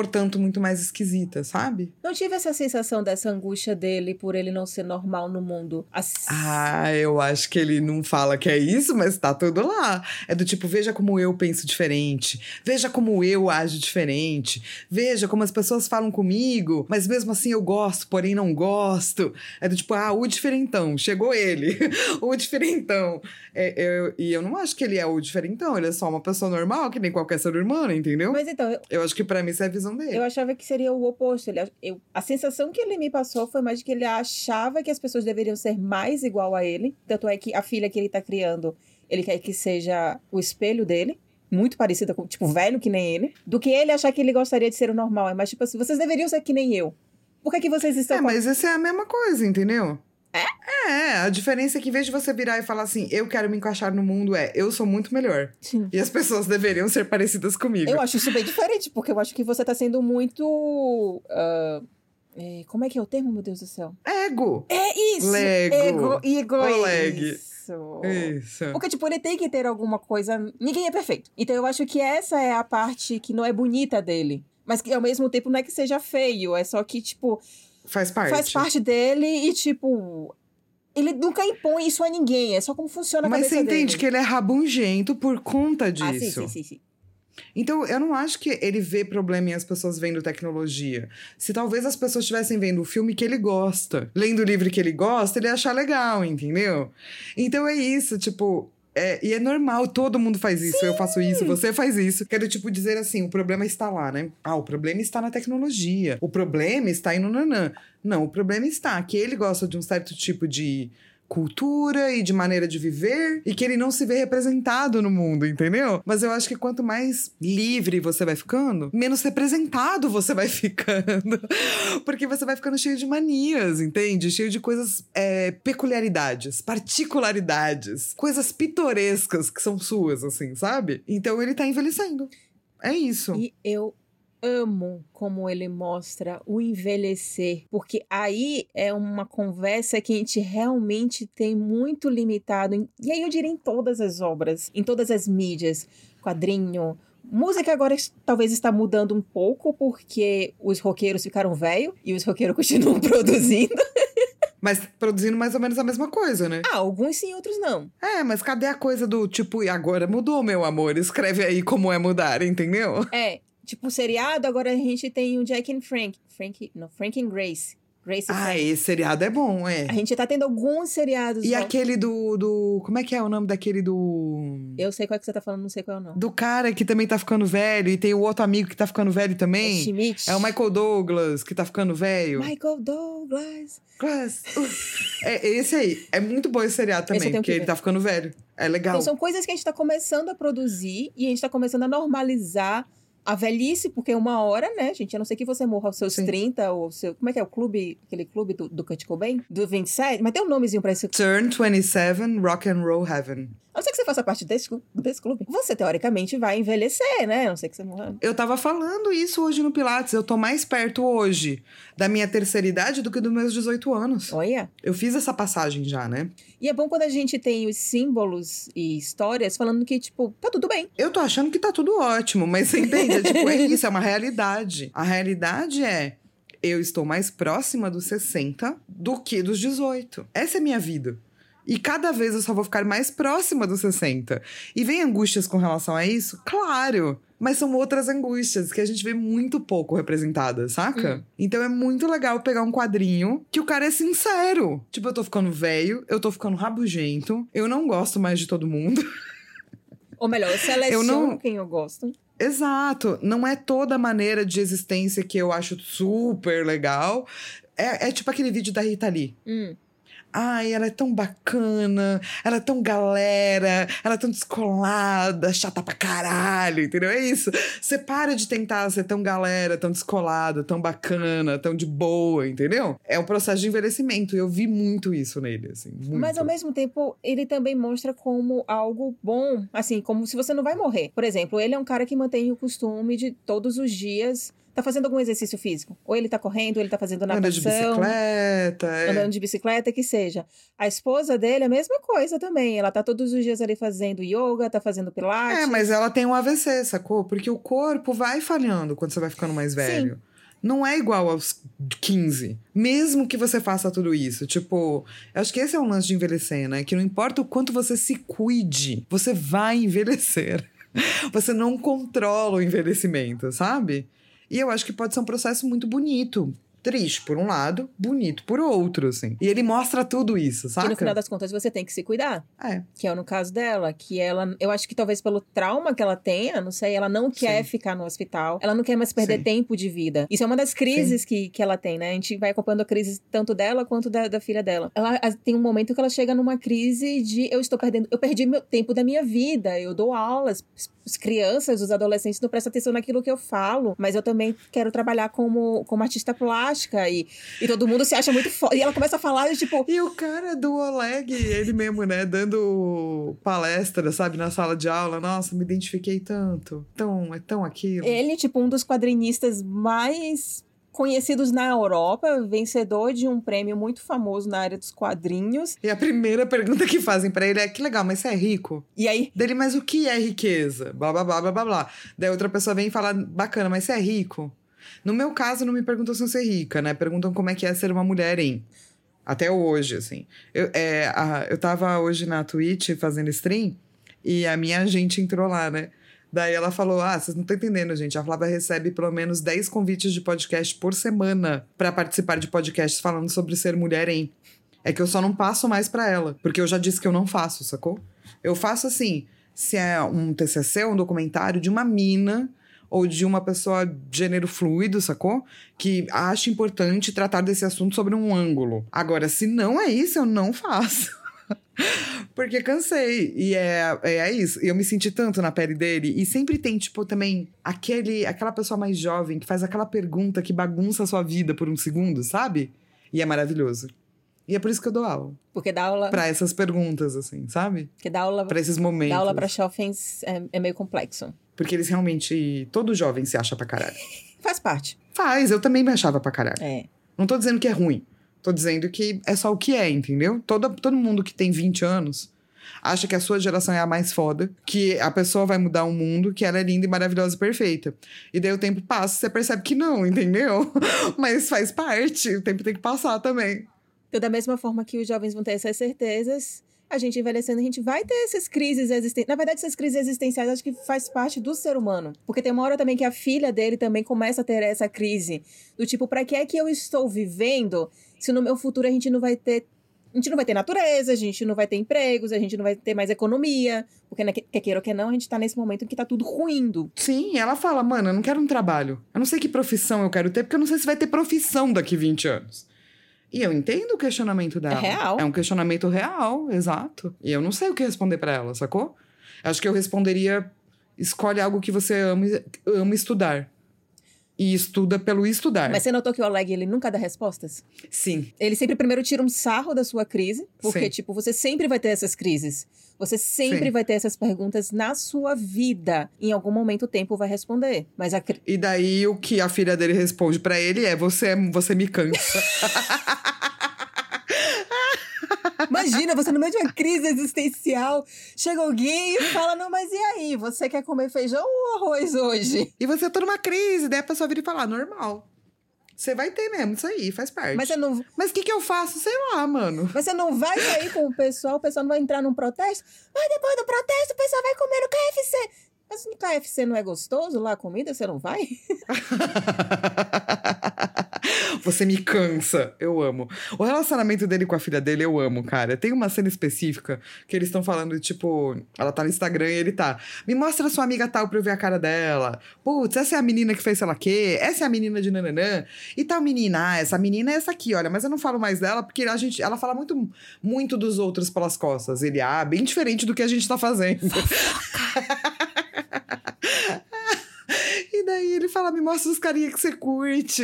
Portanto, muito mais esquisita, sabe? Não tive essa sensação dessa angústia dele por ele não ser normal no mundo. As- Ah, eu acho que ele não fala que é isso, mas tá tudo lá. É do tipo, veja como eu penso diferente, veja como eu ajo diferente, veja como as pessoas falam comigo, mas mesmo assim eu gosto, porém não gosto. É do tipo, ah, o diferentão, chegou ele, o diferentão. É, eu- e eu não acho que ele é o diferentão, ele é só uma pessoa normal, que nem qualquer ser humano, entendeu? Mas então, eu, Eu acho que pra mim essa é a visão dele. eu achava que seria o oposto. Ele, eu, a sensação que ele me passou foi mais de que ele achava que as pessoas deveriam ser mais igual a ele. Tanto é que a filha que ele tá criando, ele quer que seja o espelho dele, muito parecida com, tipo, velho que nem ele, do que ele achar que ele gostaria de ser o normal. É mais tipo assim, vocês deveriam ser que nem eu. Por que, que vocês estão É, mas essa é a mesma coisa, entendeu? É? É, a diferença é que em vez de você virar e falar assim, eu quero me encaixar no mundo, é eu sou muito melhor. Sim. E as pessoas deveriam ser parecidas comigo. Eu acho isso bem diferente, porque eu acho que você tá sendo muito. é, como é que é o termo, meu Deus do céu? Ego. É isso! Lego. Ego, ego, Oleg. isso. Isso. Porque, tipo, ele tem que ter alguma coisa. Ninguém é perfeito. Então eu acho que essa é a parte que não é bonita dele. Mas que ao mesmo tempo não é que seja feio, é só que, tipo, Faz parte. faz parte dele e, tipo. Ele nunca impõe isso a ninguém, é só como funciona a Mas você entende dele. que ele é rabugento por conta disso. Ah, sim, sim, sim, sim. Então, eu não acho que ele vê problema em as pessoas vendo tecnologia. Se talvez as pessoas estivessem vendo o filme que ele gosta, lendo o livro que ele gosta, ele ia achar legal, entendeu? Então é isso, tipo. É- e é normal, todo mundo faz isso. Eu faço isso, você faz isso. Quero, tipo, dizer assim: o problema está lá, né? Ah, o problema está na tecnologia. O problema está aí no nanã. Não, o problema está que ele gosta de um certo tipo de cultura e de maneira de viver e que ele não se vê representado no mundo, entendeu? Mas eu acho que quanto mais livre você vai ficando, menos representado você vai ficando. Porque você vai ficando cheio de manias, entende? Cheio de coisas, é, peculiaridades, particularidades, coisas pitorescas que são suas, assim, sabe? Então ele tá envelhecendo. É isso. E eu amo como ele mostra o envelhecer, porque aí é uma conversa que a gente realmente tem muito limitado, em- e aí eu diria em todas as obras, em todas as mídias, quadrinho. Música agora talvez está mudando um pouco porque os roqueiros ficaram velho e os roqueiros continuam produzindo. Mas produzindo mais ou menos a mesma coisa, né? Ah, alguns sim, outros não. É, mas cadê a coisa do tipo, e agora mudou, meu amor? Escreve aí como é mudar, entendeu? É, tipo seriado, agora a gente tem o Jack and Frank. Frank, não, Frank and Grace. Grace Ah, Frank. esse seriado é bom, é. A gente tá tendo alguns seriados. E aquele do, do. Como é que é o nome daquele do. Eu sei qual é que você tá falando, não sei qual é o nome. Do cara que também tá ficando velho e tem o outro amigo que tá ficando velho É também. Schmidt. É o Michael Douglas que tá ficando velho. Michael Douglas. Class. É esse aí. É muito bom esse seriado Esse também, tenho porque que ele tá ficando velho. É legal. Então são coisas que a gente tá começando a produzir e a gente tá começando a normalizar a velhice, porque uma hora, né, gente? A não ser que você morra aos seus Sim. 30, ou seu. Como é que é o clube? Aquele clube do, do Kurt Cobain? Do 27? Mas tem um nomezinho pra esse. Turn 27, Rock and Roll Heaven. A não ser que você faça parte desse, desse clube. Você, teoricamente, vai envelhecer, né? A não ser que você morra. Eu tava falando isso hoje no Pilates. Eu tô mais perto hoje da minha terceira idade do que dos meus 18 anos. Olha. Eu fiz essa passagem já, né? E é bom quando a gente tem os símbolos e histórias falando que, tipo, tá tudo bem. Eu tô achando que tá tudo ótimo, mas você entende? É tipo, é isso, é uma realidade. A realidade é. Eu estou mais próxima dos 60 do que dos 18. Essa é a minha vida. E cada vez eu só vou ficar mais próxima dos 60. E vem angústias com relação a isso? Claro! Mas são outras angústias que a gente vê muito pouco representadas, saca? Então é muito legal pegar um quadrinho que o cara é sincero. Tipo, eu tô ficando velho, eu tô ficando rabugento, eu não gosto mais de todo mundo. Ou melhor, eu seleciono não- quem eu gosto. Exato. Não é toda a maneira de existência que eu acho super legal. É, é tipo aquele vídeo da Rita Lee. Hum. Ai, ela é tão bacana, ela é tão galera, ela é tão descolada, chata pra caralho, entendeu? É isso. Você para de tentar ser tão galera, tão descolada, tão bacana, tão de boa, entendeu? É um processo de envelhecimento. e Eu vi muito isso nele, assim. Muito. Mas ao mesmo tempo, ele também mostra como algo bom, assim, como se você não vai morrer. Por exemplo, ele é um cara que mantém o costume de todos os dias tá fazendo algum exercício físico. Ou ele tá correndo, ou ele tá fazendo Anda de natação. bicicleta. é. Andando de bicicleta, que seja. A esposa dele é a mesma coisa também. Ela tá todos os dias ali fazendo yoga, tá fazendo pilates. É, mas ela tem um AVC, sacou? Porque o corpo vai falhando quando você vai ficando mais velho. Não é igual aos 15. Mesmo que você faça tudo isso. Tipo, eu acho que esse é um lance de envelhecer, né? Que não importa o quanto você se cuide, você vai envelhecer. Você não controla o envelhecimento, sabe? E eu acho que pode ser um processo muito bonito. Triste por um lado, bonito por outro, assim. E ele mostra tudo isso, sabe? Que no final das contas você tem que se cuidar. É. Que é no caso dela, que ela, eu acho que talvez pelo trauma que ela tenha, não sei, ela não quer Sim. ficar no hospital, ela não quer mais perder Sim. tempo de vida. Isso é uma das crises que, que ela tem, né? A gente vai acompanhando a crise tanto dela quanto da, da filha dela. Ela tem um momento que ela chega numa crise de eu estou perdendo, eu perdi meu tempo da minha vida, eu dou aulas, as crianças, os adolescentes não prestam atenção naquilo que eu falo, mas eu também quero trabalhar como, como artista plástica e, e todo mundo se acha muito foda. E ela começa a falar, e, tipo, E o cara do Oleg, ele mesmo, né, dando palestra, sabe, na sala de aula. Nossa, me identifiquei tanto. Tão, é tão aquilo. Ele, tipo, um dos quadrinistas mais conhecidos na Europa, vencedor de um prêmio muito famoso na área dos quadrinhos. E a primeira pergunta que fazem pra ele é: que legal, mas você é rico? E aí, Dele, mas o que é riqueza? Blá, blá, blá, blá, blá, blá. Daí outra pessoa vem e fala: bacana, mas você é rico? No meu caso, não me perguntam se eu sou rica, né? Perguntam como é que é ser uma mulher em. Até hoje, assim. Eu, é, a- eu tava hoje na Twitch fazendo stream e a minha agente entrou lá, né? Daí ela falou: Ah, vocês não estão entendendo, gente. A Flávia recebe pelo menos 10 convites de podcast por semana pra participar de podcasts falando sobre ser mulher em. É que eu só não passo mais pra ela, porque eu já disse que eu não faço, sacou? Eu faço assim, se é um TCC, um documentário de uma mina ou de uma pessoa de gênero fluido, sacou? Que acha importante tratar desse assunto sobre um ângulo. Agora, se não é isso, eu não faço. Porque cansei. E é, é isso. Eu me senti tanto na pele dele. E sempre tem, tipo, também aquele, aquela pessoa mais jovem que faz aquela pergunta que bagunça a sua vida por um segundo, sabe? E é maravilhoso. E é por isso que eu dou aula. porque dar aula, Pra essas perguntas, assim, sabe? porque dar aula, Pra esses momentos. dar aula pra jovens é, é meio complexo. Porque eles realmente. Todo jovem se acha pra caralho. Faz parte. Faz, eu também me achava pra caralho. É. Não tô dizendo que é ruim. Tô dizendo que é só o que é, entendeu? Todo, todo mundo que tem 20 anos acha que a sua geração é a mais foda, que a pessoa vai mudar o mundo, que ela é linda e maravilhosa e perfeita. E daí o tempo passa, você percebe que não, entendeu? Mas faz parte, o tempo tem que passar também. Então, da mesma forma que os jovens vão ter essas certezas, a gente envelhecendo, a gente vai ter essas crises existenciais. Na verdade, essas crises existenciais acho que faz parte do ser humano. Porque tem uma hora também que a filha dele também começa a ter essa crise. Do tipo, pra que é que eu estou vivendo se no meu futuro a gente não vai ter. A gente não vai ter natureza, a gente não vai ter empregos, a gente não vai ter mais economia. Porque, né, quer queira ou quer não, a gente tá nesse momento em que tá tudo ruindo. Sim, ela fala, mano, eu não quero um trabalho. Eu não sei que profissão eu quero ter, porque eu não sei se vai ter profissão daqui 20 anos. E eu entendo o questionamento dela. É real. É um questionamento real, exato. E eu não sei o que responder pra ela, sacou? Acho que eu responderia: escolhe algo que você ama, ama estudar. E estuda pelo estudar. Mas você notou que o Oleg, ele nunca dá respostas? Sim, Ele sempre primeiro tira um sarro da sua crise, porque, Sim. tipo, você sempre vai ter essas crises. Você sempre Sim. vai ter essas perguntas na sua vida. Em algum momento o tempo vai responder. Mas a E daí o que a filha dele responde pra ele é: você, você me cansa. Imagina, você no meio de uma crise existencial, chega alguém e fala: Não, mas e aí? Você quer comer feijão ou arroz hoje? e você tá numa crise, daí a pessoa vira e fala: "Ah, normal. Você vai ter mesmo, isso aí, faz parte. Mas você não, Mas o que, que eu faço? Sei lá, mano. mas você não vai sair com o pessoal, o pessoal não vai entrar num protesto. Mas depois do protesto, o pessoal vai comer no KFC. Mas no KFC não é gostoso lá a comida? Você não vai? Você me cansa. Eu amo. O relacionamento dele com a filha dele, eu amo, cara. Tem uma cena específica que eles estão falando, tipo, ela tá no Instagram e ele tá. Me mostra a sua amiga tal pra eu ver a cara dela. Putz, essa é a menina que fez sei lá quê. Essa é a menina de nananã. E tal menina, ah, essa menina é essa aqui, olha. Mas eu não falo mais dela porque a gente, ela fala muito, muito dos outros pelas costas. Ele, ah, bem diferente do que a gente tá fazendo. E daí ele fala, me mostra os carinha que você curte.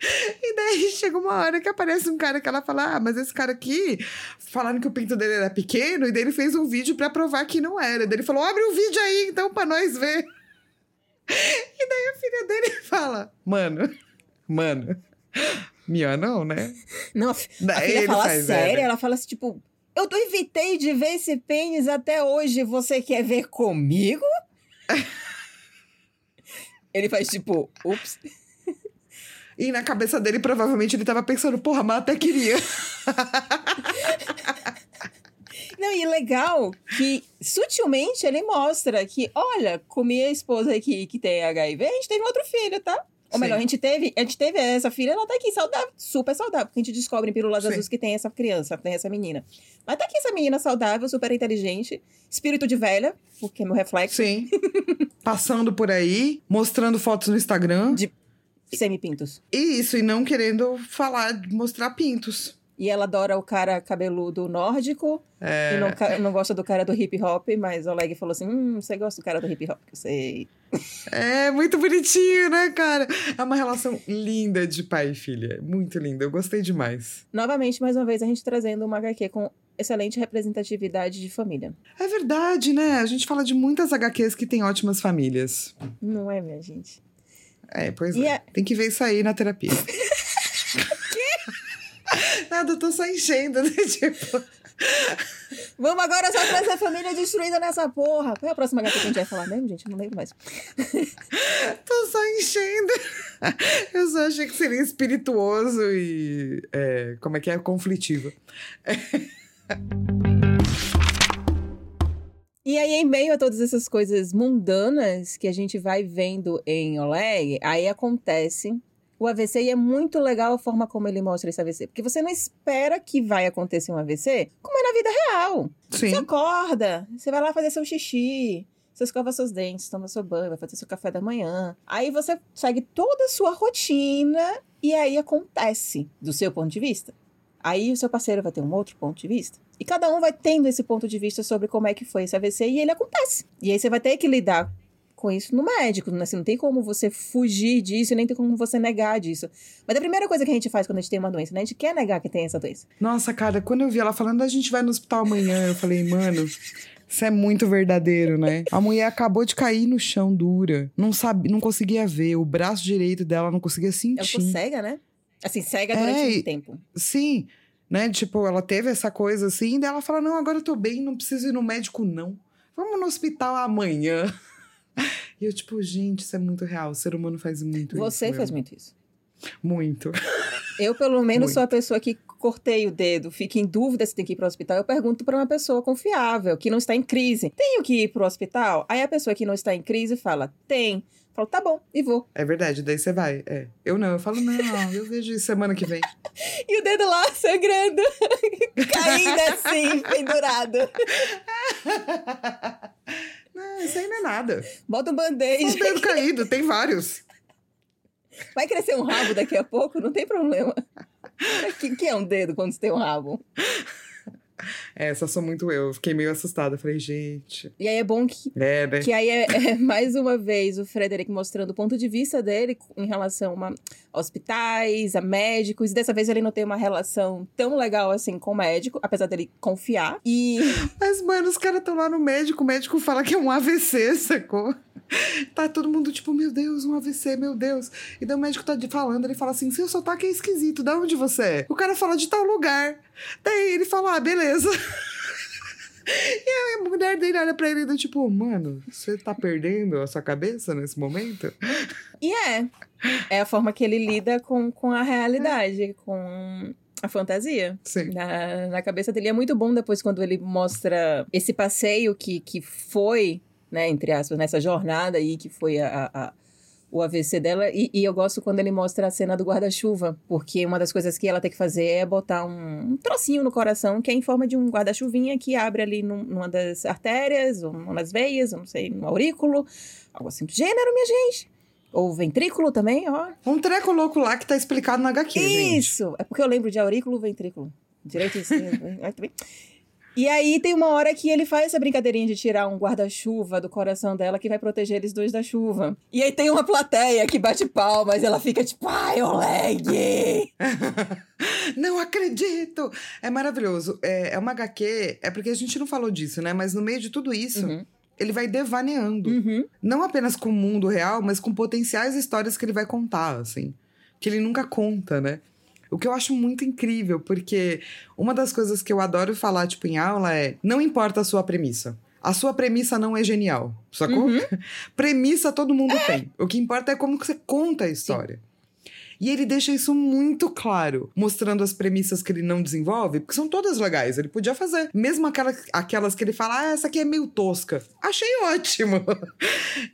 E daí chega uma hora que aparece um cara que ela fala: Ah, mas esse cara aqui, falaram que o pinto dele era pequeno, e daí ele fez um vídeo pra provar que não era. Daí ele falou: Abre o vídeo aí então pra nós ver. E daí a filha dele fala: Mano, mano, minha não, né? Não, a a Daí filha ele fala faz, sério, é, ela fala assim, tipo, eu tô- evitei de ver esse pênis até hoje, você quer ver comigo? ele faz tipo, ups. E na cabeça dele, provavelmente, ele tava pensando: Porra, mas até queria. Não, e legal que sutilmente ele mostra que, olha, com minha esposa aqui que tem HIV, a gente teve outro filho, tá? Ou melhor, Sim. a gente teve, a gente teve essa filha, ela tá aqui saudável, super saudável. Porque a gente descobre em pílulas Sim. azuis que tem essa criança, tem essa menina. Mas tá aqui essa menina saudável, super inteligente, espírito de velha, porque é meu reflexo, Sim. Passando por aí, mostrando fotos no Instagram. De- semipintos. E isso, e não querendo falar, mostrar pintos. E ela adora o cara cabeludo nórdico É, e não, não gosta do cara do hip hop, mas o Oleg falou assim: hum, você gosta do cara do hip hop, que eu sei. é muito bonitinho, né, cara? É uma relação linda de pai e filha. Muito linda. Eu gostei demais. Novamente, mais uma vez, a gente trazendo uma HQ com excelente representatividade de família. É verdade, né? A gente fala de muitas HQs que têm ótimas famílias. Não é, minha gente? É, pois E é. é- Tem que ver isso aí na terapia. Nada, eu tô só enchendo, né? Tipo, Vamos agora só trazer a família destruída nessa porra. Qual é a próxima HQ que a gente vai falar mesmo, gente? Eu não lembro mais. tô só enchendo. Eu só achei que seria espirituoso e. é, como é que é? Conflitivo. E aí, em meio a todas essas coisas mundanas que a gente vai vendo em Oleg, aí acontece o AVC e é muito legal a forma como ele mostra esse AVC. Porque você não espera que vai acontecer um AVC como é na vida real. Sim. Você acorda, você vai lá fazer seu xixi, você escova seus dentes, toma seu banho, vai fazer seu café da manhã. Aí você segue toda a sua rotina e aí acontece, do seu ponto de vista. Aí o seu parceiro vai ter um outro ponto de vista. E cada um vai tendo esse ponto de vista sobre como é que foi esse AVC e ele acontece. E aí você vai ter que lidar com isso no médico, né? Assim, não tem como você fugir disso, nem tem como você negar disso. Mas a primeira coisa que a gente faz quando a gente tem uma doença, né? A gente quer negar que tem essa doença. Nossa, cara, quando eu vi ela falando, a gente vai no hospital amanhã, eu falei, mano. Isso é muito verdadeiro, né? A mulher acabou de cair no chão dura. Não sabe, não conseguia ver. O braço direito dela não conseguia Ela ficou sentir. cega, né? Assim, cega É, durante e- um tempo. Sim, né? Tipo, ela teve essa coisa assim, daí ela fala: Não, agora eu tô bem, não preciso ir no médico, não. Vamos no hospital amanhã. E eu, tipo, gente, isso é muito real. O ser humano faz muito isso. Você faz muito isso. Muito. Eu, pelo menos, Muito. sou a pessoa que cortei o dedo, fica em dúvida se tem que ir para o hospital. Eu pergunto para uma pessoa confiável, que não está em crise. Tenho que ir para o hospital? Aí a pessoa que não está em crise fala: tem. Eu falo, tá bom, e vou. É verdade, daí você vai. É. Eu não, eu falo, não, eu vejo semana que vem. E o dedo lá sangrando, caindo assim, pendurado. não, isso aí não é nada. Bota um Um band-aid. dedo caído, tem vários. Vai crescer um rabo daqui a pouco, não tem problema. O que, que é um dedo quando você tem um rabo? É, Essa sou muito eu. Fiquei meio assustada. Falei, gente. E aí é bom que É, né? Que aí é, é, mais uma vez o Frederick mostrando o ponto de vista dele em relação a, a hospitais, a médicos. Dessa vez ele não tem uma relação tão legal assim com o médico, apesar dele confiar. E Mas, mano, os caras estão lá no médico, o médico fala que é um AVC, sacou? Tá todo mundo tipo, meu Deus, um AVC, meu Deus. E daí o médico tá falando, ele fala assim: seu sotaque é esquisito, da onde você é? O cara fala de tal lugar. Daí ele fala, ah, beleza. E a mulher dele olha pra ele do tipo, mano, você tá perdendo a sua cabeça nesse momento? E é. É a forma que ele lida com, com a realidade, com a fantasia. Sim. Na, na cabeça dele. É muito bom depois quando ele mostra esse passeio que, que foi, né, entre aspas, nessa jornada aí, que foi a- a- o AVC dela. E, e eu gosto quando ele mostra a cena do guarda-chuva, porque uma das coisas que ela tem que fazer é botar um, um trocinho no coração, que é em forma de um guarda-chuvinha que abre ali num- numa das artérias, ou numa das veias, eu não sei, no aurículo, algo assim do gênero, minha gente. Ou ventrículo também, ó. Um treco louco lá que tá explicado na HQ, gente. Isso! É porque eu lembro de aurículo ventrículo. Direito e esquerdo. E aí tem uma hora que ele faz essa brincadeirinha de tirar um guarda-chuva do coração dela que vai proteger eles dois da chuva. E aí tem uma plateia que bate palmas e ela fica tipo, ai, Oleg! Não acredito! É maravilhoso. É, é uma HQ, é porque a gente não falou disso, né? Mas no meio de tudo isso, Uhum. ele vai devaneando. Uhum. Não apenas com o mundo real, mas com potenciais histórias que ele vai contar, assim. Que ele nunca conta, né? O que eu acho muito incrível, porque uma das coisas que eu adoro falar, tipo, em aula é: não importa a sua premissa. A sua premissa não é genial, sacou? Uhum. premissa todo mundo tem. O que importa é como você conta a história. E ele deixa isso muito claro, mostrando as premissas que ele não desenvolve, porque são todas legais, ele podia fazer. Mesmo aquela, aquelas que ele fala, ah, essa aqui é meio tosca. Achei ótimo.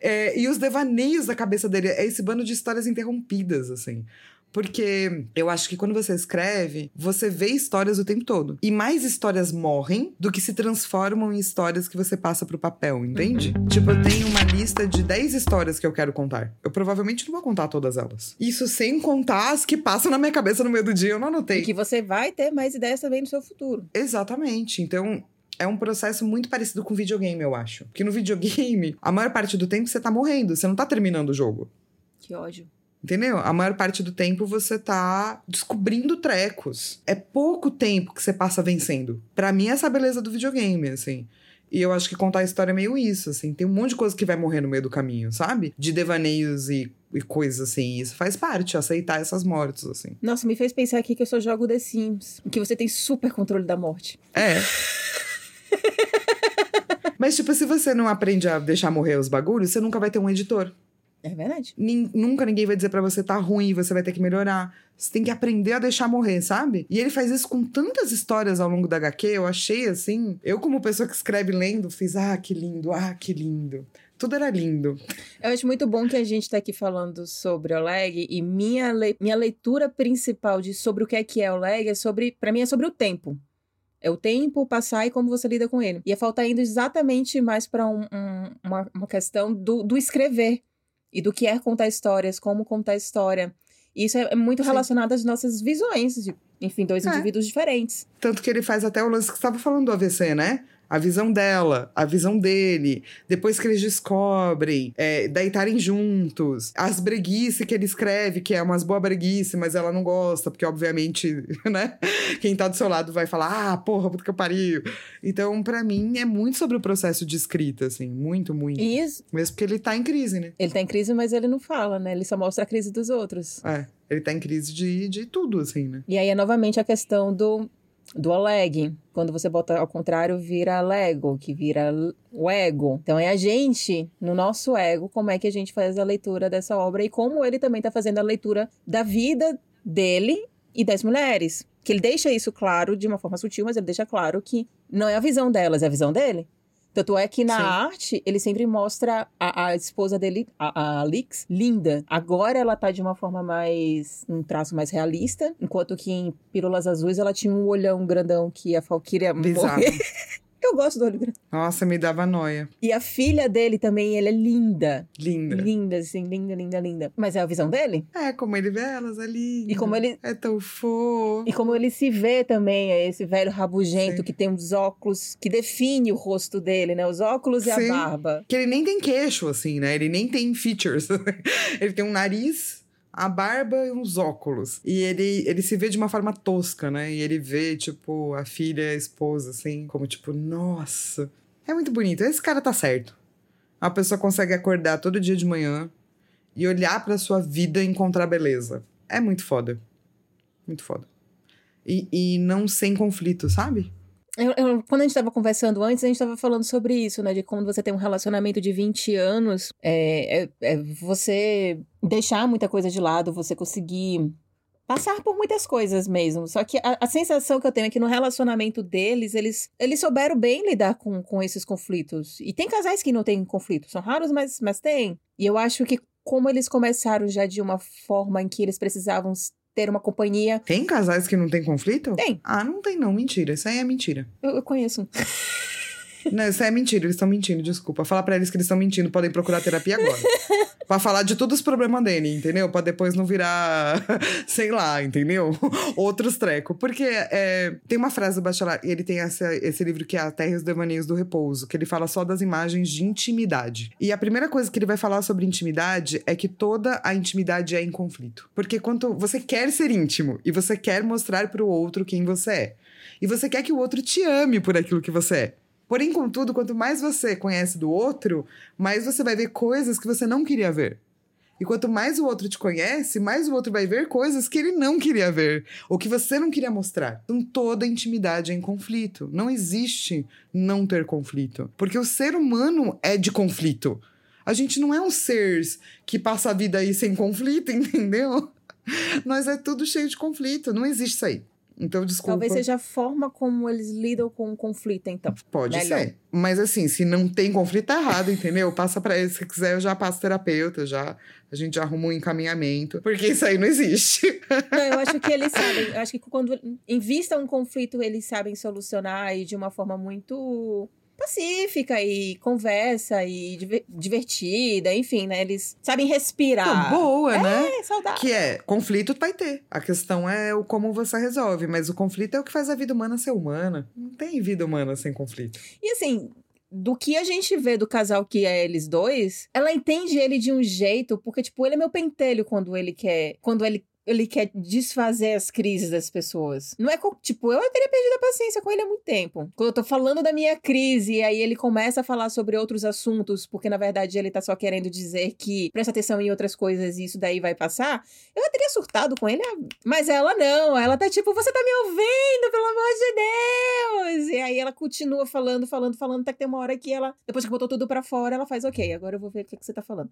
É, e os devaneios da cabeça dele, é esse bando de histórias interrompidas, assim. Porque eu acho que quando você escreve, você vê histórias o tempo todo. E mais histórias morrem do que se transformam em histórias que você passa pro papel, entende? Uhum. Tipo, eu tenho uma lista de 10 histórias que eu quero contar. Eu provavelmente não vou contar todas elas. Isso sem contar as que passam na minha cabeça no meio do dia, eu não anotei. E que você vai ter mais ideias também no seu futuro. Exatamente. Então, é um processo muito parecido com videogame, eu acho. Porque no videogame, a maior parte do tempo você tá morrendo, você não tá terminando o jogo. Que ódio. Entendeu? A maior parte do tempo você tá descobrindo trecos. É pouco tempo que você passa vencendo. Para mim, essa é a beleza do videogame, assim. E eu acho que contar a história é meio isso, assim. Tem um monte de coisa que vai morrer no meio do caminho, sabe? De devaneios e, e coisas assim. Isso faz parte, aceitar essas mortes, assim. Nossa, me fez pensar aqui que eu só jogo The Sims. Que você tem super controle da morte. É. Mas, tipo, se você não aprende a deixar morrer os bagulhos, você nunca vai ter um editor. É verdade. Nin, nunca ninguém vai dizer para você tá ruim, você vai ter que melhorar. Você tem que aprender a deixar morrer, sabe? E ele faz isso com tantas histórias ao longo da HQ, eu achei assim. Eu, como pessoa que escreve lendo, fiz, ah, que lindo, ah, que lindo. Tudo era lindo. Eu acho muito bom que a gente tá aqui falando sobre Oleg e minha, le minha leitura principal de sobre o que é que é Oleg é sobre, para mim é sobre o tempo. É o tempo passar e como você lida com ele. E é faltar indo exatamente mais para um, um, uma, uma questão do, do escrever e do que é contar histórias, como contar história. E isso é, é muito Sim. relacionado às nossas visões, de, enfim, dois é. indivíduos diferentes. Tanto que ele faz até o lance que você estava falando do AVC, né? a visão dela, a visão dele, depois que eles descobrem, é, daí estarem juntos, as breguice que ele escreve, que é umas boa breguice, mas ela não gosta, porque obviamente, né, quem tá do seu lado vai falar, ah, porra, puta que eu pariu. Então, para mim, é muito sobre o processo de escrita, assim, muito, muito. Isso. Mesmo porque ele tá em crise, né? Ele tá em crise, mas ele não fala, né? Ele só mostra a crise dos outros. É. Ele tá em crise de, de tudo, assim, né? E aí é novamente a questão do do Oleg. Quando você bota ao contrário, vira Lego, que vira o ego. Então é a gente, no nosso ego, como é que a gente faz a leitura dessa obra e como ele também está fazendo a leitura da vida dele e das mulheres. Que ele deixa isso claro de uma forma sutil, mas ele deixa claro que não é a visão delas, é a visão dele. Tanto é que na Sim. arte, ele sempre mostra a, a esposa dele, a, a Alix, linda. Agora ela tá de uma forma mais. um traço mais realista, enquanto que em Pílulas Azuis ela tinha um olhão grandão que a Falkyria morrer. Eu gosto do olho grande. Nossa, me dava noia. E a filha dele também, ela é linda. Linda. Linda, assim, linda, linda, linda. Mas é a visão dele? É, como ele vê elas ali. E como ele. É tão fofo. E como ele se vê também, é esse velho rabugento Sim. que tem uns óculos que define o rosto dele, né? Os óculos Sim. e a barba. Que ele nem tem queixo, assim, né? Ele nem tem features. ele tem um nariz a barba e uns óculos. E ele, ele se vê de uma forma tosca, né? E ele vê, tipo, a filha a esposa, assim, como tipo, nossa. É muito bonito. Esse cara tá certo. A pessoa consegue acordar todo dia de manhã e olhar para sua vida e encontrar beleza. É muito foda. Muito foda. E, e não sem conflito, sabe? Eu, eu, quando a gente estava conversando antes, a gente estava falando sobre isso, né? De como você tem um relacionamento de 20 anos, é, é, é, você deixar muita coisa de lado, você conseguir passar por muitas coisas mesmo. Só que a, a, sensação que eu tenho é que no relacionamento deles, eles, eles souberam bem lidar com, com esses conflitos. E tem casais que não têm conflitos, são raros, mas, mas tem. E eu acho que como eles começaram já de uma forma em que eles precisavam ter uma companhia. Tem casais que não tem conflito? Tem. Ah, não tem não, mentira. Isso aí é mentira. Eu, eu conheço. Não, isso é mentira, eles estão mentindo, desculpa. Falar para eles que eles estão mentindo, podem procurar terapia agora. pra falar de todos os problemas dele, entendeu? Pra depois não virar, sei lá, entendeu? Outros trecos. Porque é, tem uma frase do Bachelard, e ele tem essa, esse livro que é A Terra e os Devaneios do Repouso, que ele fala só das imagens de intimidade. E a primeira coisa que ele vai falar sobre intimidade é que toda a intimidade é em conflito. Porque quando você quer ser íntimo e você quer mostrar para o outro quem você é. E você quer que o outro te ame por aquilo que você é. Porém, contudo, quanto mais você conhece do outro, mais você vai ver coisas que você não queria ver. E quanto mais o outro te conhece, mais o outro vai ver coisas que ele não queria ver, ou que você não queria mostrar. Então toda intimidade é em conflito. Não existe não ter conflito. Porque o ser humano é de conflito. A gente não é um ser que passa a vida aí sem conflito, entendeu? Nós é tudo cheio de conflito, não existe isso aí. Então, desculpa. Talvez seja a forma como eles lidam com o conflito, então. Pode Melhor. ser. Mas assim, se não tem conflito, tá errado, entendeu? Passa pra ele. Se quiser, eu já passo terapeuta, já. A gente já arruma um encaminhamento. Porque isso aí não existe. Não, eu acho que eles sabem. Eu acho que quando em vista um conflito, eles sabem solucionar e de uma forma muito pacífica e conversa e diver- divertida, enfim, né? Eles sabem respirar. Boa, né? É, saudável. Que é, conflito vai ter. A questão é o como você resolve. Mas o conflito é o que faz a vida humana ser humana. Não tem vida humana sem conflito. E assim, do que a gente vê do casal que é eles dois, ela entende ele de um jeito, porque, tipo, ele é meu pentelho quando ele quer. Quando ele. Ele quer desfazer as crises das pessoas. Não é tipo, eu teria perdido a paciência com ele há muito tempo. Quando eu tô falando da minha crise, e aí ele começa a falar sobre outros assuntos, porque na verdade ele tá só querendo dizer que presta atenção em outras coisas e isso daí vai passar, eu teria surtado com ele. Mas ela não, ela tá tipo, você tá me ouvindo, pelo amor de Deus! E aí ela continua falando, falando, falando, até que tem uma hora que ela, depois que botou tudo pra fora, ela faz, ok, agora eu vou ver o que, que você tá falando.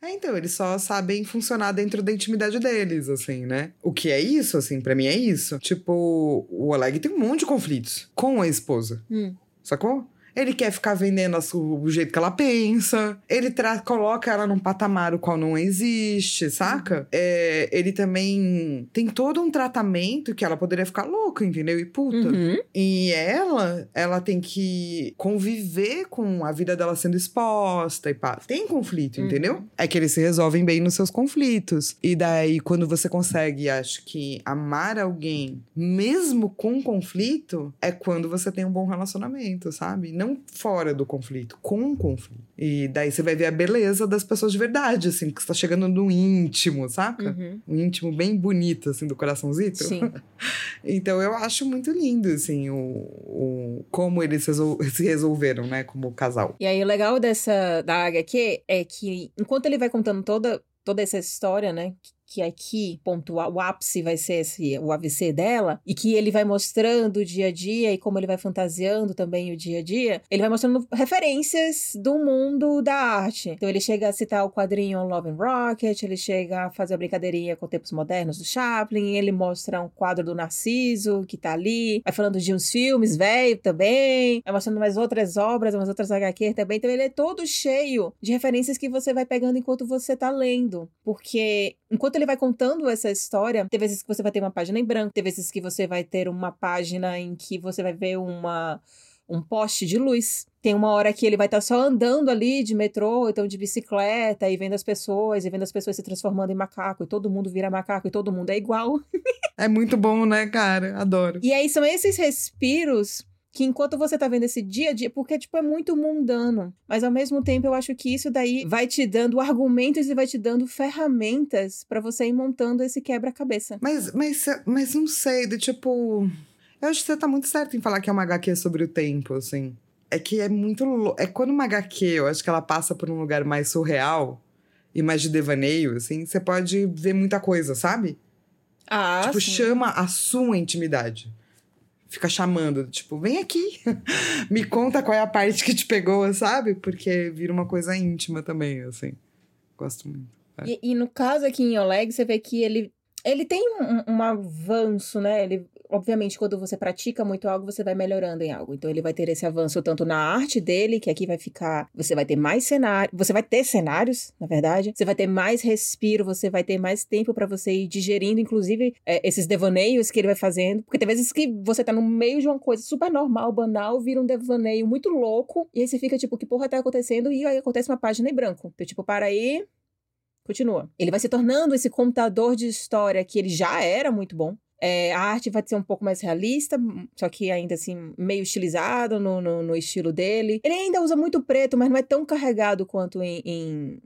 É, então, eles só sabem funcionar dentro da intimidade deles, assim, né? O que é isso, assim, pra mim é isso. Tipo, o Oleg tem um monte de conflitos com a esposa. Hum. Sacou? Ele quer ficar vendendo o jeito que ela pensa. Ele coloca ela num patamar o qual não existe, saca? É, ele também tem todo um tratamento que ela poderia ficar louca, entendeu? E puta. Uhum. E ela, ela tem que conviver com a vida dela sendo exposta e pá. Tem conflito, Uhum. entendeu? É que eles se resolvem bem nos seus conflitos. E daí, quando você consegue, acho que, amar alguém, mesmo com conflito, é quando você tem um bom relacionamento, sabe? Não fora do conflito, com o conflito. E daí você vai ver a beleza das pessoas de verdade, assim, que você tá chegando no íntimo, saca? Uhum. Um íntimo bem bonito, assim, do coraçãozito. Sim. Então eu acho muito lindo, assim, o, o como eles resol- se resolveram, né, como casal. E aí, o legal dessa da HQ é que, enquanto ele vai contando toda, toda essa história, né? Que aqui, o ápice vai ser esse, o AVC dela, e que ele vai mostrando o dia a dia e como ele vai fantasiando também o dia a dia, ele vai mostrando referências do mundo da arte. Então ele chega a citar o quadrinho Love and Rocket, ele chega a fazer a brincadeirinha com tempos modernos do Chaplin, ele mostra um quadro do Narciso que tá ali, vai falando de uns filmes velho também, vai mostrando mais outras obras, umas outras HQ também. Então ele é todo cheio de referências que você vai pegando enquanto você tá lendo. Porque enquanto ele vai contando essa história, tem vezes que você vai ter uma página em branco, tem vezes que você vai ter uma página em que você vai ver uma um poste de luz. Tem uma hora que ele vai estar só andando ali de metrô, então de bicicleta, e vendo as pessoas, e vendo as pessoas se transformando em macaco, e todo mundo vira macaco, e todo mundo é igual. É muito bom, né, cara? Adoro. E aí são esses respiros que enquanto você tá vendo esse dia a dia, porque, tipo, é muito mundano. Mas ao mesmo tempo, eu acho que isso daí vai te dando argumentos e vai te dando ferramentas pra você ir montando esse quebra-cabeça. Mas, mas, mas não sei, de tipo. Eu acho que você tá muito certo em falar que é uma HQ sobre o tempo, assim. É que é muito. É quando uma HQ, eu acho que ela passa por um lugar mais surreal e mais de devaneio, assim, você pode ver muita coisa, sabe? Ah, tipo, sim. chama a sua intimidade. Fica chamando, tipo, vem aqui. Me conta qual é a parte que te pegou, sabe? Porque vira uma coisa íntima também, assim. Gosto muito. E, e no caso aqui em Oleg, você vê que ele, ele tem um, um avanço, né? Ele, obviamente, quando você pratica muito algo, você vai melhorando em algo. Então, ele vai ter esse avanço tanto na arte dele, que aqui vai ficar. Você vai ter mais cenário. Você vai ter cenários, na verdade. Você vai ter mais respiro, você vai ter mais tempo pra você ir digerindo, inclusive, é, esses devaneios que ele vai fazendo. Porque tem vezes que você tá no meio de uma coisa super normal, banal, vira um devaneio muito louco. E aí você fica tipo, que porra tá acontecendo? E aí acontece uma página em branco. Então, tipo, para aí. Continua. Ele vai se tornando esse contador de história que ele já era muito bom. É, a arte vai ser um pouco mais realista, só que ainda assim, meio estilizado no, no, no estilo dele. Ele ainda usa muito preto, mas não é tão carregado quanto em, em,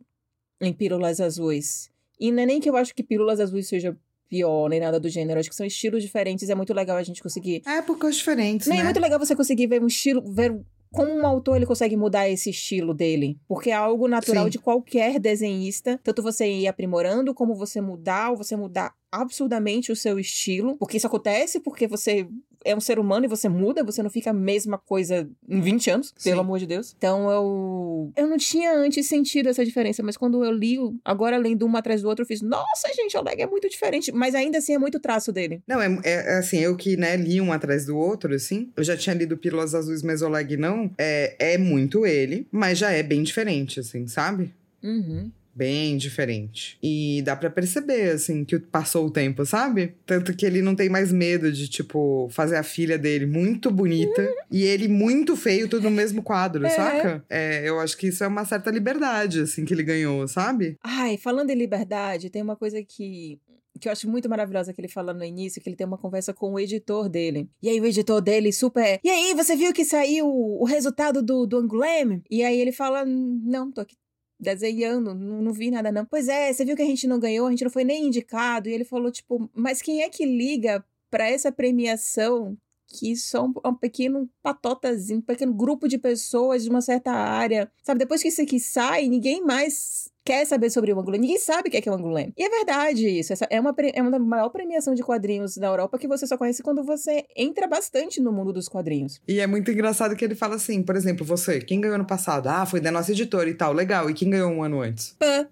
em Pílulas Azuis. E não é nem que eu acho que Pílulas Azuis seja pior, nem nada do gênero. Acho que são estilos diferentes. É muito legal a gente conseguir. É épocas diferentes, Não, né? é muito legal você conseguir ver um estilo, ver como um autor ele consegue mudar esse estilo dele. Porque é algo natural Sim. de qualquer desenhista. Tanto você ir aprimorando, como você mudar, ou você mudar absurdamente o seu estilo. Porque isso acontece porque você é um ser humano e você muda, você não fica a mesma coisa em 20 anos, Sim. pelo amor de Deus. Então eu. Eu não tinha antes sentido essa diferença, mas quando eu li, agora lendo um atrás do outro, eu fiz, nossa, gente, o Oleg é muito diferente. Mas ainda assim é muito traço dele. Não, é, é- é assim, eu que, né, li um atrás do outro, assim. Eu já tinha lido Pílulas Azuis, mas Oleg não. É, é muito ele, mas já é bem diferente, assim, sabe? Uhum. Bem diferente. E dá pra perceber, assim, que passou o tempo, sabe? Tanto que ele não tem mais medo de, tipo, fazer a filha dele muito bonita e ele muito feio, tudo no mesmo quadro, É. saca? É, eu acho que isso é uma certa liberdade, assim, que ele ganhou, sabe? Ai, falando em liberdade, tem uma coisa que. Que eu acho muito maravilhosa que ele fala no início, que ele tem uma conversa com o editor dele. E aí o editor dele super. E aí, você viu que saiu o resultado do, do Angoulême? E aí ele fala: Não, tô aqui desenhando, não, não vi nada não. Pois é, você viu que a gente não ganhou, a gente não foi nem indicado. E ele falou, tipo, mas quem é que liga pra essa premiação que só um, um pequeno patotazinho, um pequeno grupo de pessoas de uma certa área. Sabe, depois que isso aqui sai, ninguém mais quer saber sobre o Angoulême. Ninguém sabe o que é, que é o Angoulême. E é verdade isso. Essa é uma, é uma da maior premiação de quadrinhos da Europa que você só conhece quando você entra bastante no mundo dos quadrinhos. E é muito engraçado que ele fala assim, por exemplo, você, quem ganhou ano passado? Ah, foi da nossa editora e tal, legal. E quem ganhou um ano antes? Pã!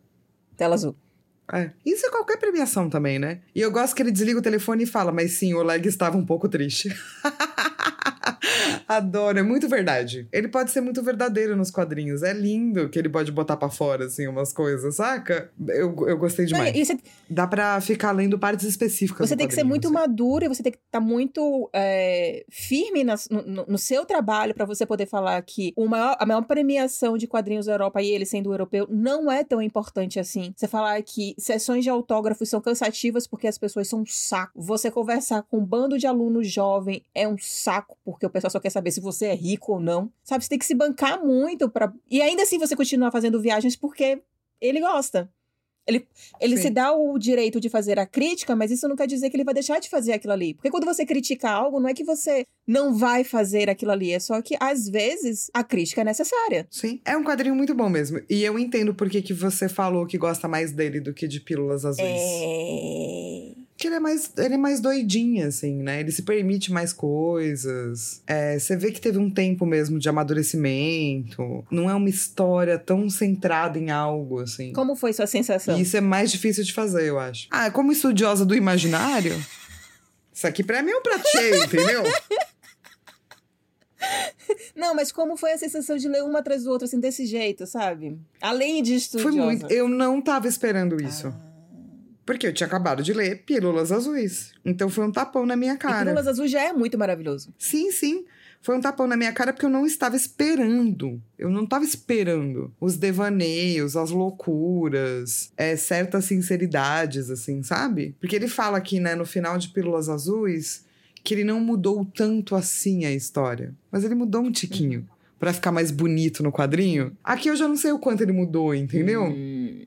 Tela azul. É. Isso é qualquer premiação também, né? E eu gosto que ele desliga o telefone e fala, mas sim, o Oleg estava um pouco triste. Adoro, é muito verdade. Ele pode ser muito verdadeiro nos quadrinhos. É lindo que ele pode botar pra fora, assim, umas coisas, saca? Eu, eu gostei Não, demais. e você, Dá pra ficar lendo partes específicas você tem que ser muito assim. maduro e você tem que estar muito é, firme nas- no, no- seu trabalho pra você poder falar que o maior- a maior premiação de quadrinhos da Europa e ele sendo europeu não é tão importante assim. Você falar que sessões de autógrafos são cansativas porque as pessoas são um saco. Você conversar com um bando de alunos jovem é um saco porque o pessoal só quer saber se você é rico ou não. Sabe, você tem que se bancar muito para E ainda assim você continuar fazendo viagens porque ele gosta. Ele, ele Sim. se dá o direito de fazer a crítica, mas isso não quer dizer que ele vai deixar de fazer aquilo ali. Porque quando você critica algo, não é que você não vai fazer aquilo ali, é só que às vezes a crítica é necessária. Sim, é um quadrinho muito bom mesmo. E eu entendo por que, que você falou que gosta mais dele do que de Pílulas Azuis. É. Que ele é mais, ele é mais doidinho, assim, né? Ele se permite mais coisas. É, você vê que teve um tempo mesmo de amadurecimento. Não é uma história tão centrada em algo, assim. Como foi sua sensação? E isso é mais difícil de fazer, eu acho. Ah, como estudiosa do imaginário, isso aqui pra mim é um prato cheio, entendeu? Não, mas como foi a sensação de ler uma atrás do outro, assim, desse jeito, sabe? Além de Foi estudiosa. muito. Eu não tava esperando isso. Ah. Porque eu tinha acabado de ler Pílulas Azuis. Então foi um tapão na minha E cara. Pílulas Azul já é muito maravilhoso. Sim, sim. Foi um tapão na minha cara porque eu não estava esperando. Eu não estava esperando os devaneios, as loucuras, é, certas sinceridades, assim, sabe? Porque ele fala aqui, né, no final de Pílulas Azuis, que ele não mudou tanto assim a história. Mas ele mudou um tiquinho. Pra ficar mais bonito no quadrinho. Aqui eu já não sei o quanto ele mudou, entendeu? Hum.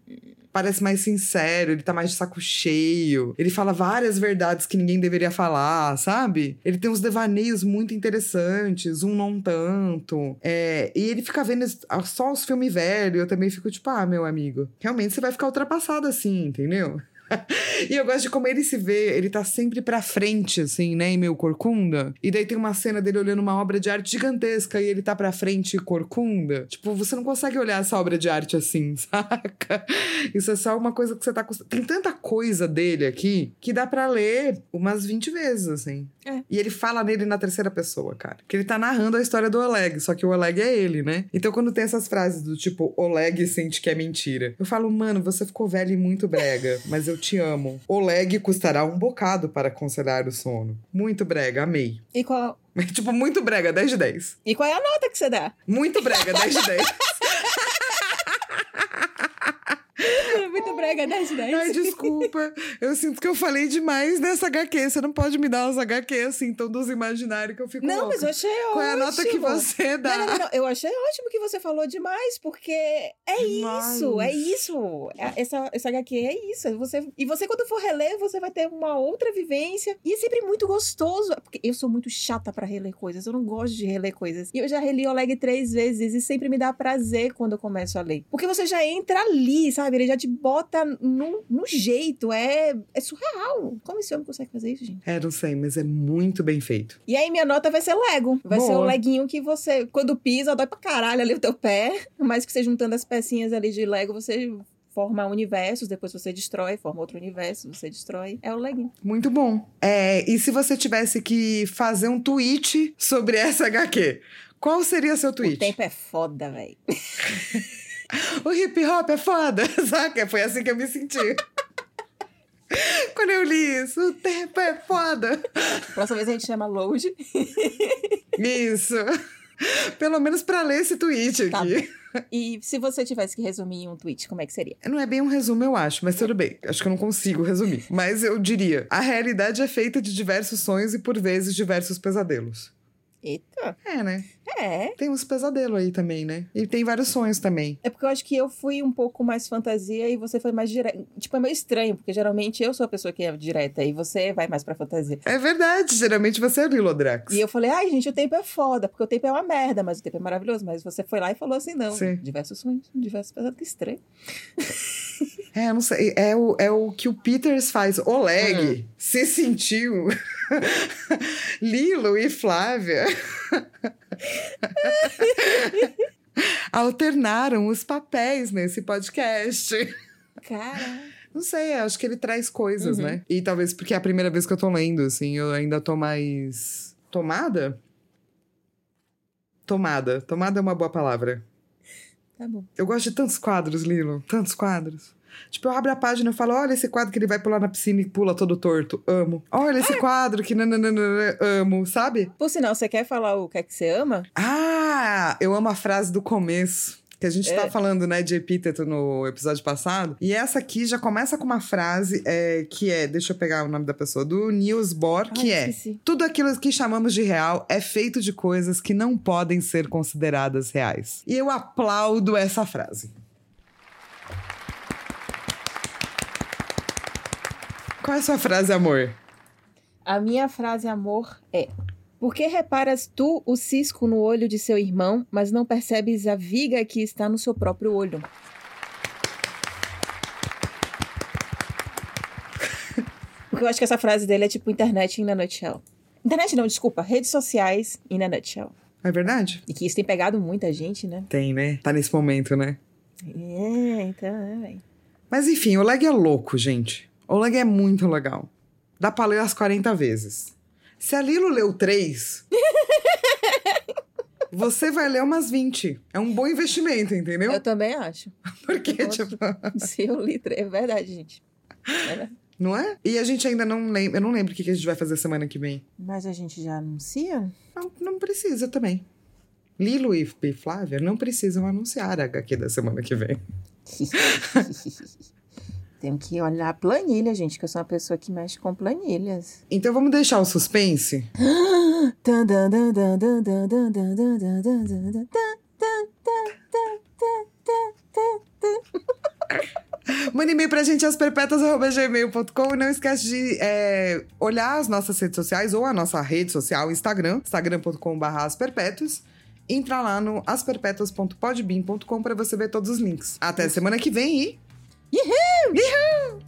Parece mais sincero, ele tá mais de saco cheio. Ele fala várias verdades que ninguém deveria falar, sabe? Ele tem uns devaneios muito interessantes, um não tanto. É, e ele fica vendo só os filmes velhos, eu também fico tipo, ah, meu amigo, realmente você vai ficar ultrapassado assim, entendeu? e eu gosto de como ele se vê, ele tá sempre pra frente, assim, né, em meio corcunda. E daí tem uma cena dele olhando uma obra de arte gigantesca e ele tá pra frente corcunda. Tipo, você não consegue olhar essa obra de arte assim, saca? Isso é só uma coisa que você tá. Tem tanta coisa dele aqui que dá pra ler umas 20 vezes, assim. É. E ele fala nele na terceira pessoa, cara. Que ele tá narrando a história do Oleg, só que o Oleg é ele, né? Então quando tem essas frases do tipo, Oleg sente que é mentira, eu falo, mano, você ficou velho e muito brega, mas eu te amo. Oleg custará um bocado para conciliar o sono. Muito brega, amei. E qual, tipo, muito brega, 10 de 10. e qual é a nota que você dá? Muito brega, 10 de 10. Muito brega, 10 de 10. Ai, desculpa. Eu sinto que eu falei demais nessa HQ. Você não pode me dar umas HQ assim, todos imaginários que eu fico Não, louca. mas eu achei ótimo. Qual é a nota que você dá? Não, não, não, Eu achei ótimo que você falou demais, porque é Demais. isso, é isso. É- Essa, essa HQ é isso. Você, e você, quando for reler, você vai ter uma outra vivência. E é sempre muito gostoso. Porque eu sou muito chata pra reler coisas. Eu não gosto de reler coisas. E eu já reli Oleg três vezes e sempre me dá prazer quando eu começo a ler. Porque você já entra ali, sabe? Ele já te bota bota no, no jeito. É, é surreal. Como esse homem consegue fazer isso, gente? É, não sei, mas é muito bem feito. E aí, minha nota vai ser Lego. Vai ser o Boa. leguinho que você, quando pisa, dói pra caralho ali o teu pé. Mas que você juntando as pecinhas ali de Lego, você forma universos, depois você destrói, forma outro universo, você destrói. É o leguinho. Muito bom. É, e se você tivesse que fazer um tweet sobre essa HQ? Qual seria seu O tweet? tempo é foda, velho. O hip hop é foda, saca? Foi assim que eu me senti. Quando eu li isso, o tempo é foda. Próxima vez a gente chama Load. Isso. Pelo menos pra ler esse tweet Tá aqui. E se você tivesse que resumir em um tweet, como é que seria? Não é bem um resumo, eu acho, mas tudo bem. Acho que eu não consigo resumir. Mas eu diria: a realidade é feita de diversos sonhos e por vezes diversos pesadelos. Eita. É, né? É. Tem uns pesadelos aí também, né? E tem vários sonhos também. É porque eu acho que eu fui um pouco mais fantasia e você foi mais direta. Tipo, é meio estranho, porque geralmente eu sou a pessoa que é direta e você vai mais pra fantasia. É verdade, geralmente você é Lilodrax. E eu falei, ai, gente, o tempo é foda, porque o tempo é uma merda, mas o tempo é maravilhoso. Mas você foi lá e falou assim, não. Sim. Diversos sonhos, diversos pesados, que estranho. É, não sei. É o, é o que o Peters faz. Oleg Hum. se sentiu Lilo e Flávia alternaram os papéis nesse podcast. Cara. Não sei, acho que ele traz coisas, Uhum. né? E talvez porque é a primeira vez que eu tô lendo, assim, eu ainda tô mais. Tomada? Tomada. Tomada é uma boa palavra. Tá bom. Eu gosto de tantos quadros, Lilo. Tantos quadros. Tipo, eu abro a página e falo: olha esse quadro que ele vai pular na piscina e pula todo torto. Amo. Olha esse quadro que nananana, amo, sabe? Por sinal, você quer falar o que é que você ama? Ah, eu amo a frase do começo. Que a gente É. tá falando, né, de epíteto no episódio passado. E essa aqui já começa com uma frase é, que é, deixa eu pegar o nome da pessoa, do Niels Bohr, que Ai, é: esqueci. Tudo aquilo que chamamos de real é feito de coisas que não podem ser consideradas reais. E eu aplaudo essa frase. Qual é a sua frase, amor? A minha frase, amor, é: Por que reparas tu o cisco no olho de seu irmão, mas não percebes a viga que está no seu próprio olho? Porque eu acho que essa frase dele é tipo internet in a nutshell. Internet não, desculpa, redes sociais in a nutshell. É verdade? E que isso tem pegado muita gente, né? Tem, né? Tá nesse momento, né? É, então, é, velho. Mas enfim, o lag é louco, gente. O lag é muito legal. Dá pra ler as 40 vezes. Se a Lilo leu 3, você vai ler umas 20. É um bom investimento, entendeu? Eu também acho. Porque, Poxa. tipo, Se eu li, é verdade, gente. É verdade. não é? E a gente ainda não lembra. Eu não lembro o que a gente vai fazer semana que vem. Mas a gente já anuncia? Não, não precisa também. Lilo e Flávia não precisam anunciar a HQ da semana que vem. Tenho que olhar a planilha, gente, que eu sou uma pessoa que mexe com planilhas. Então vamos deixar o suspense? Manda e-mail pra gente, asperpetas.gmail.com e não esquece de é, olhar as nossas redes sociais ou a nossa rede social, Instagram, instagram.com.br asperpetuas. Entra lá no asperpetuas.podbean.com pra você ver todos os links. Até semana que vem e... Uhul! Uhul!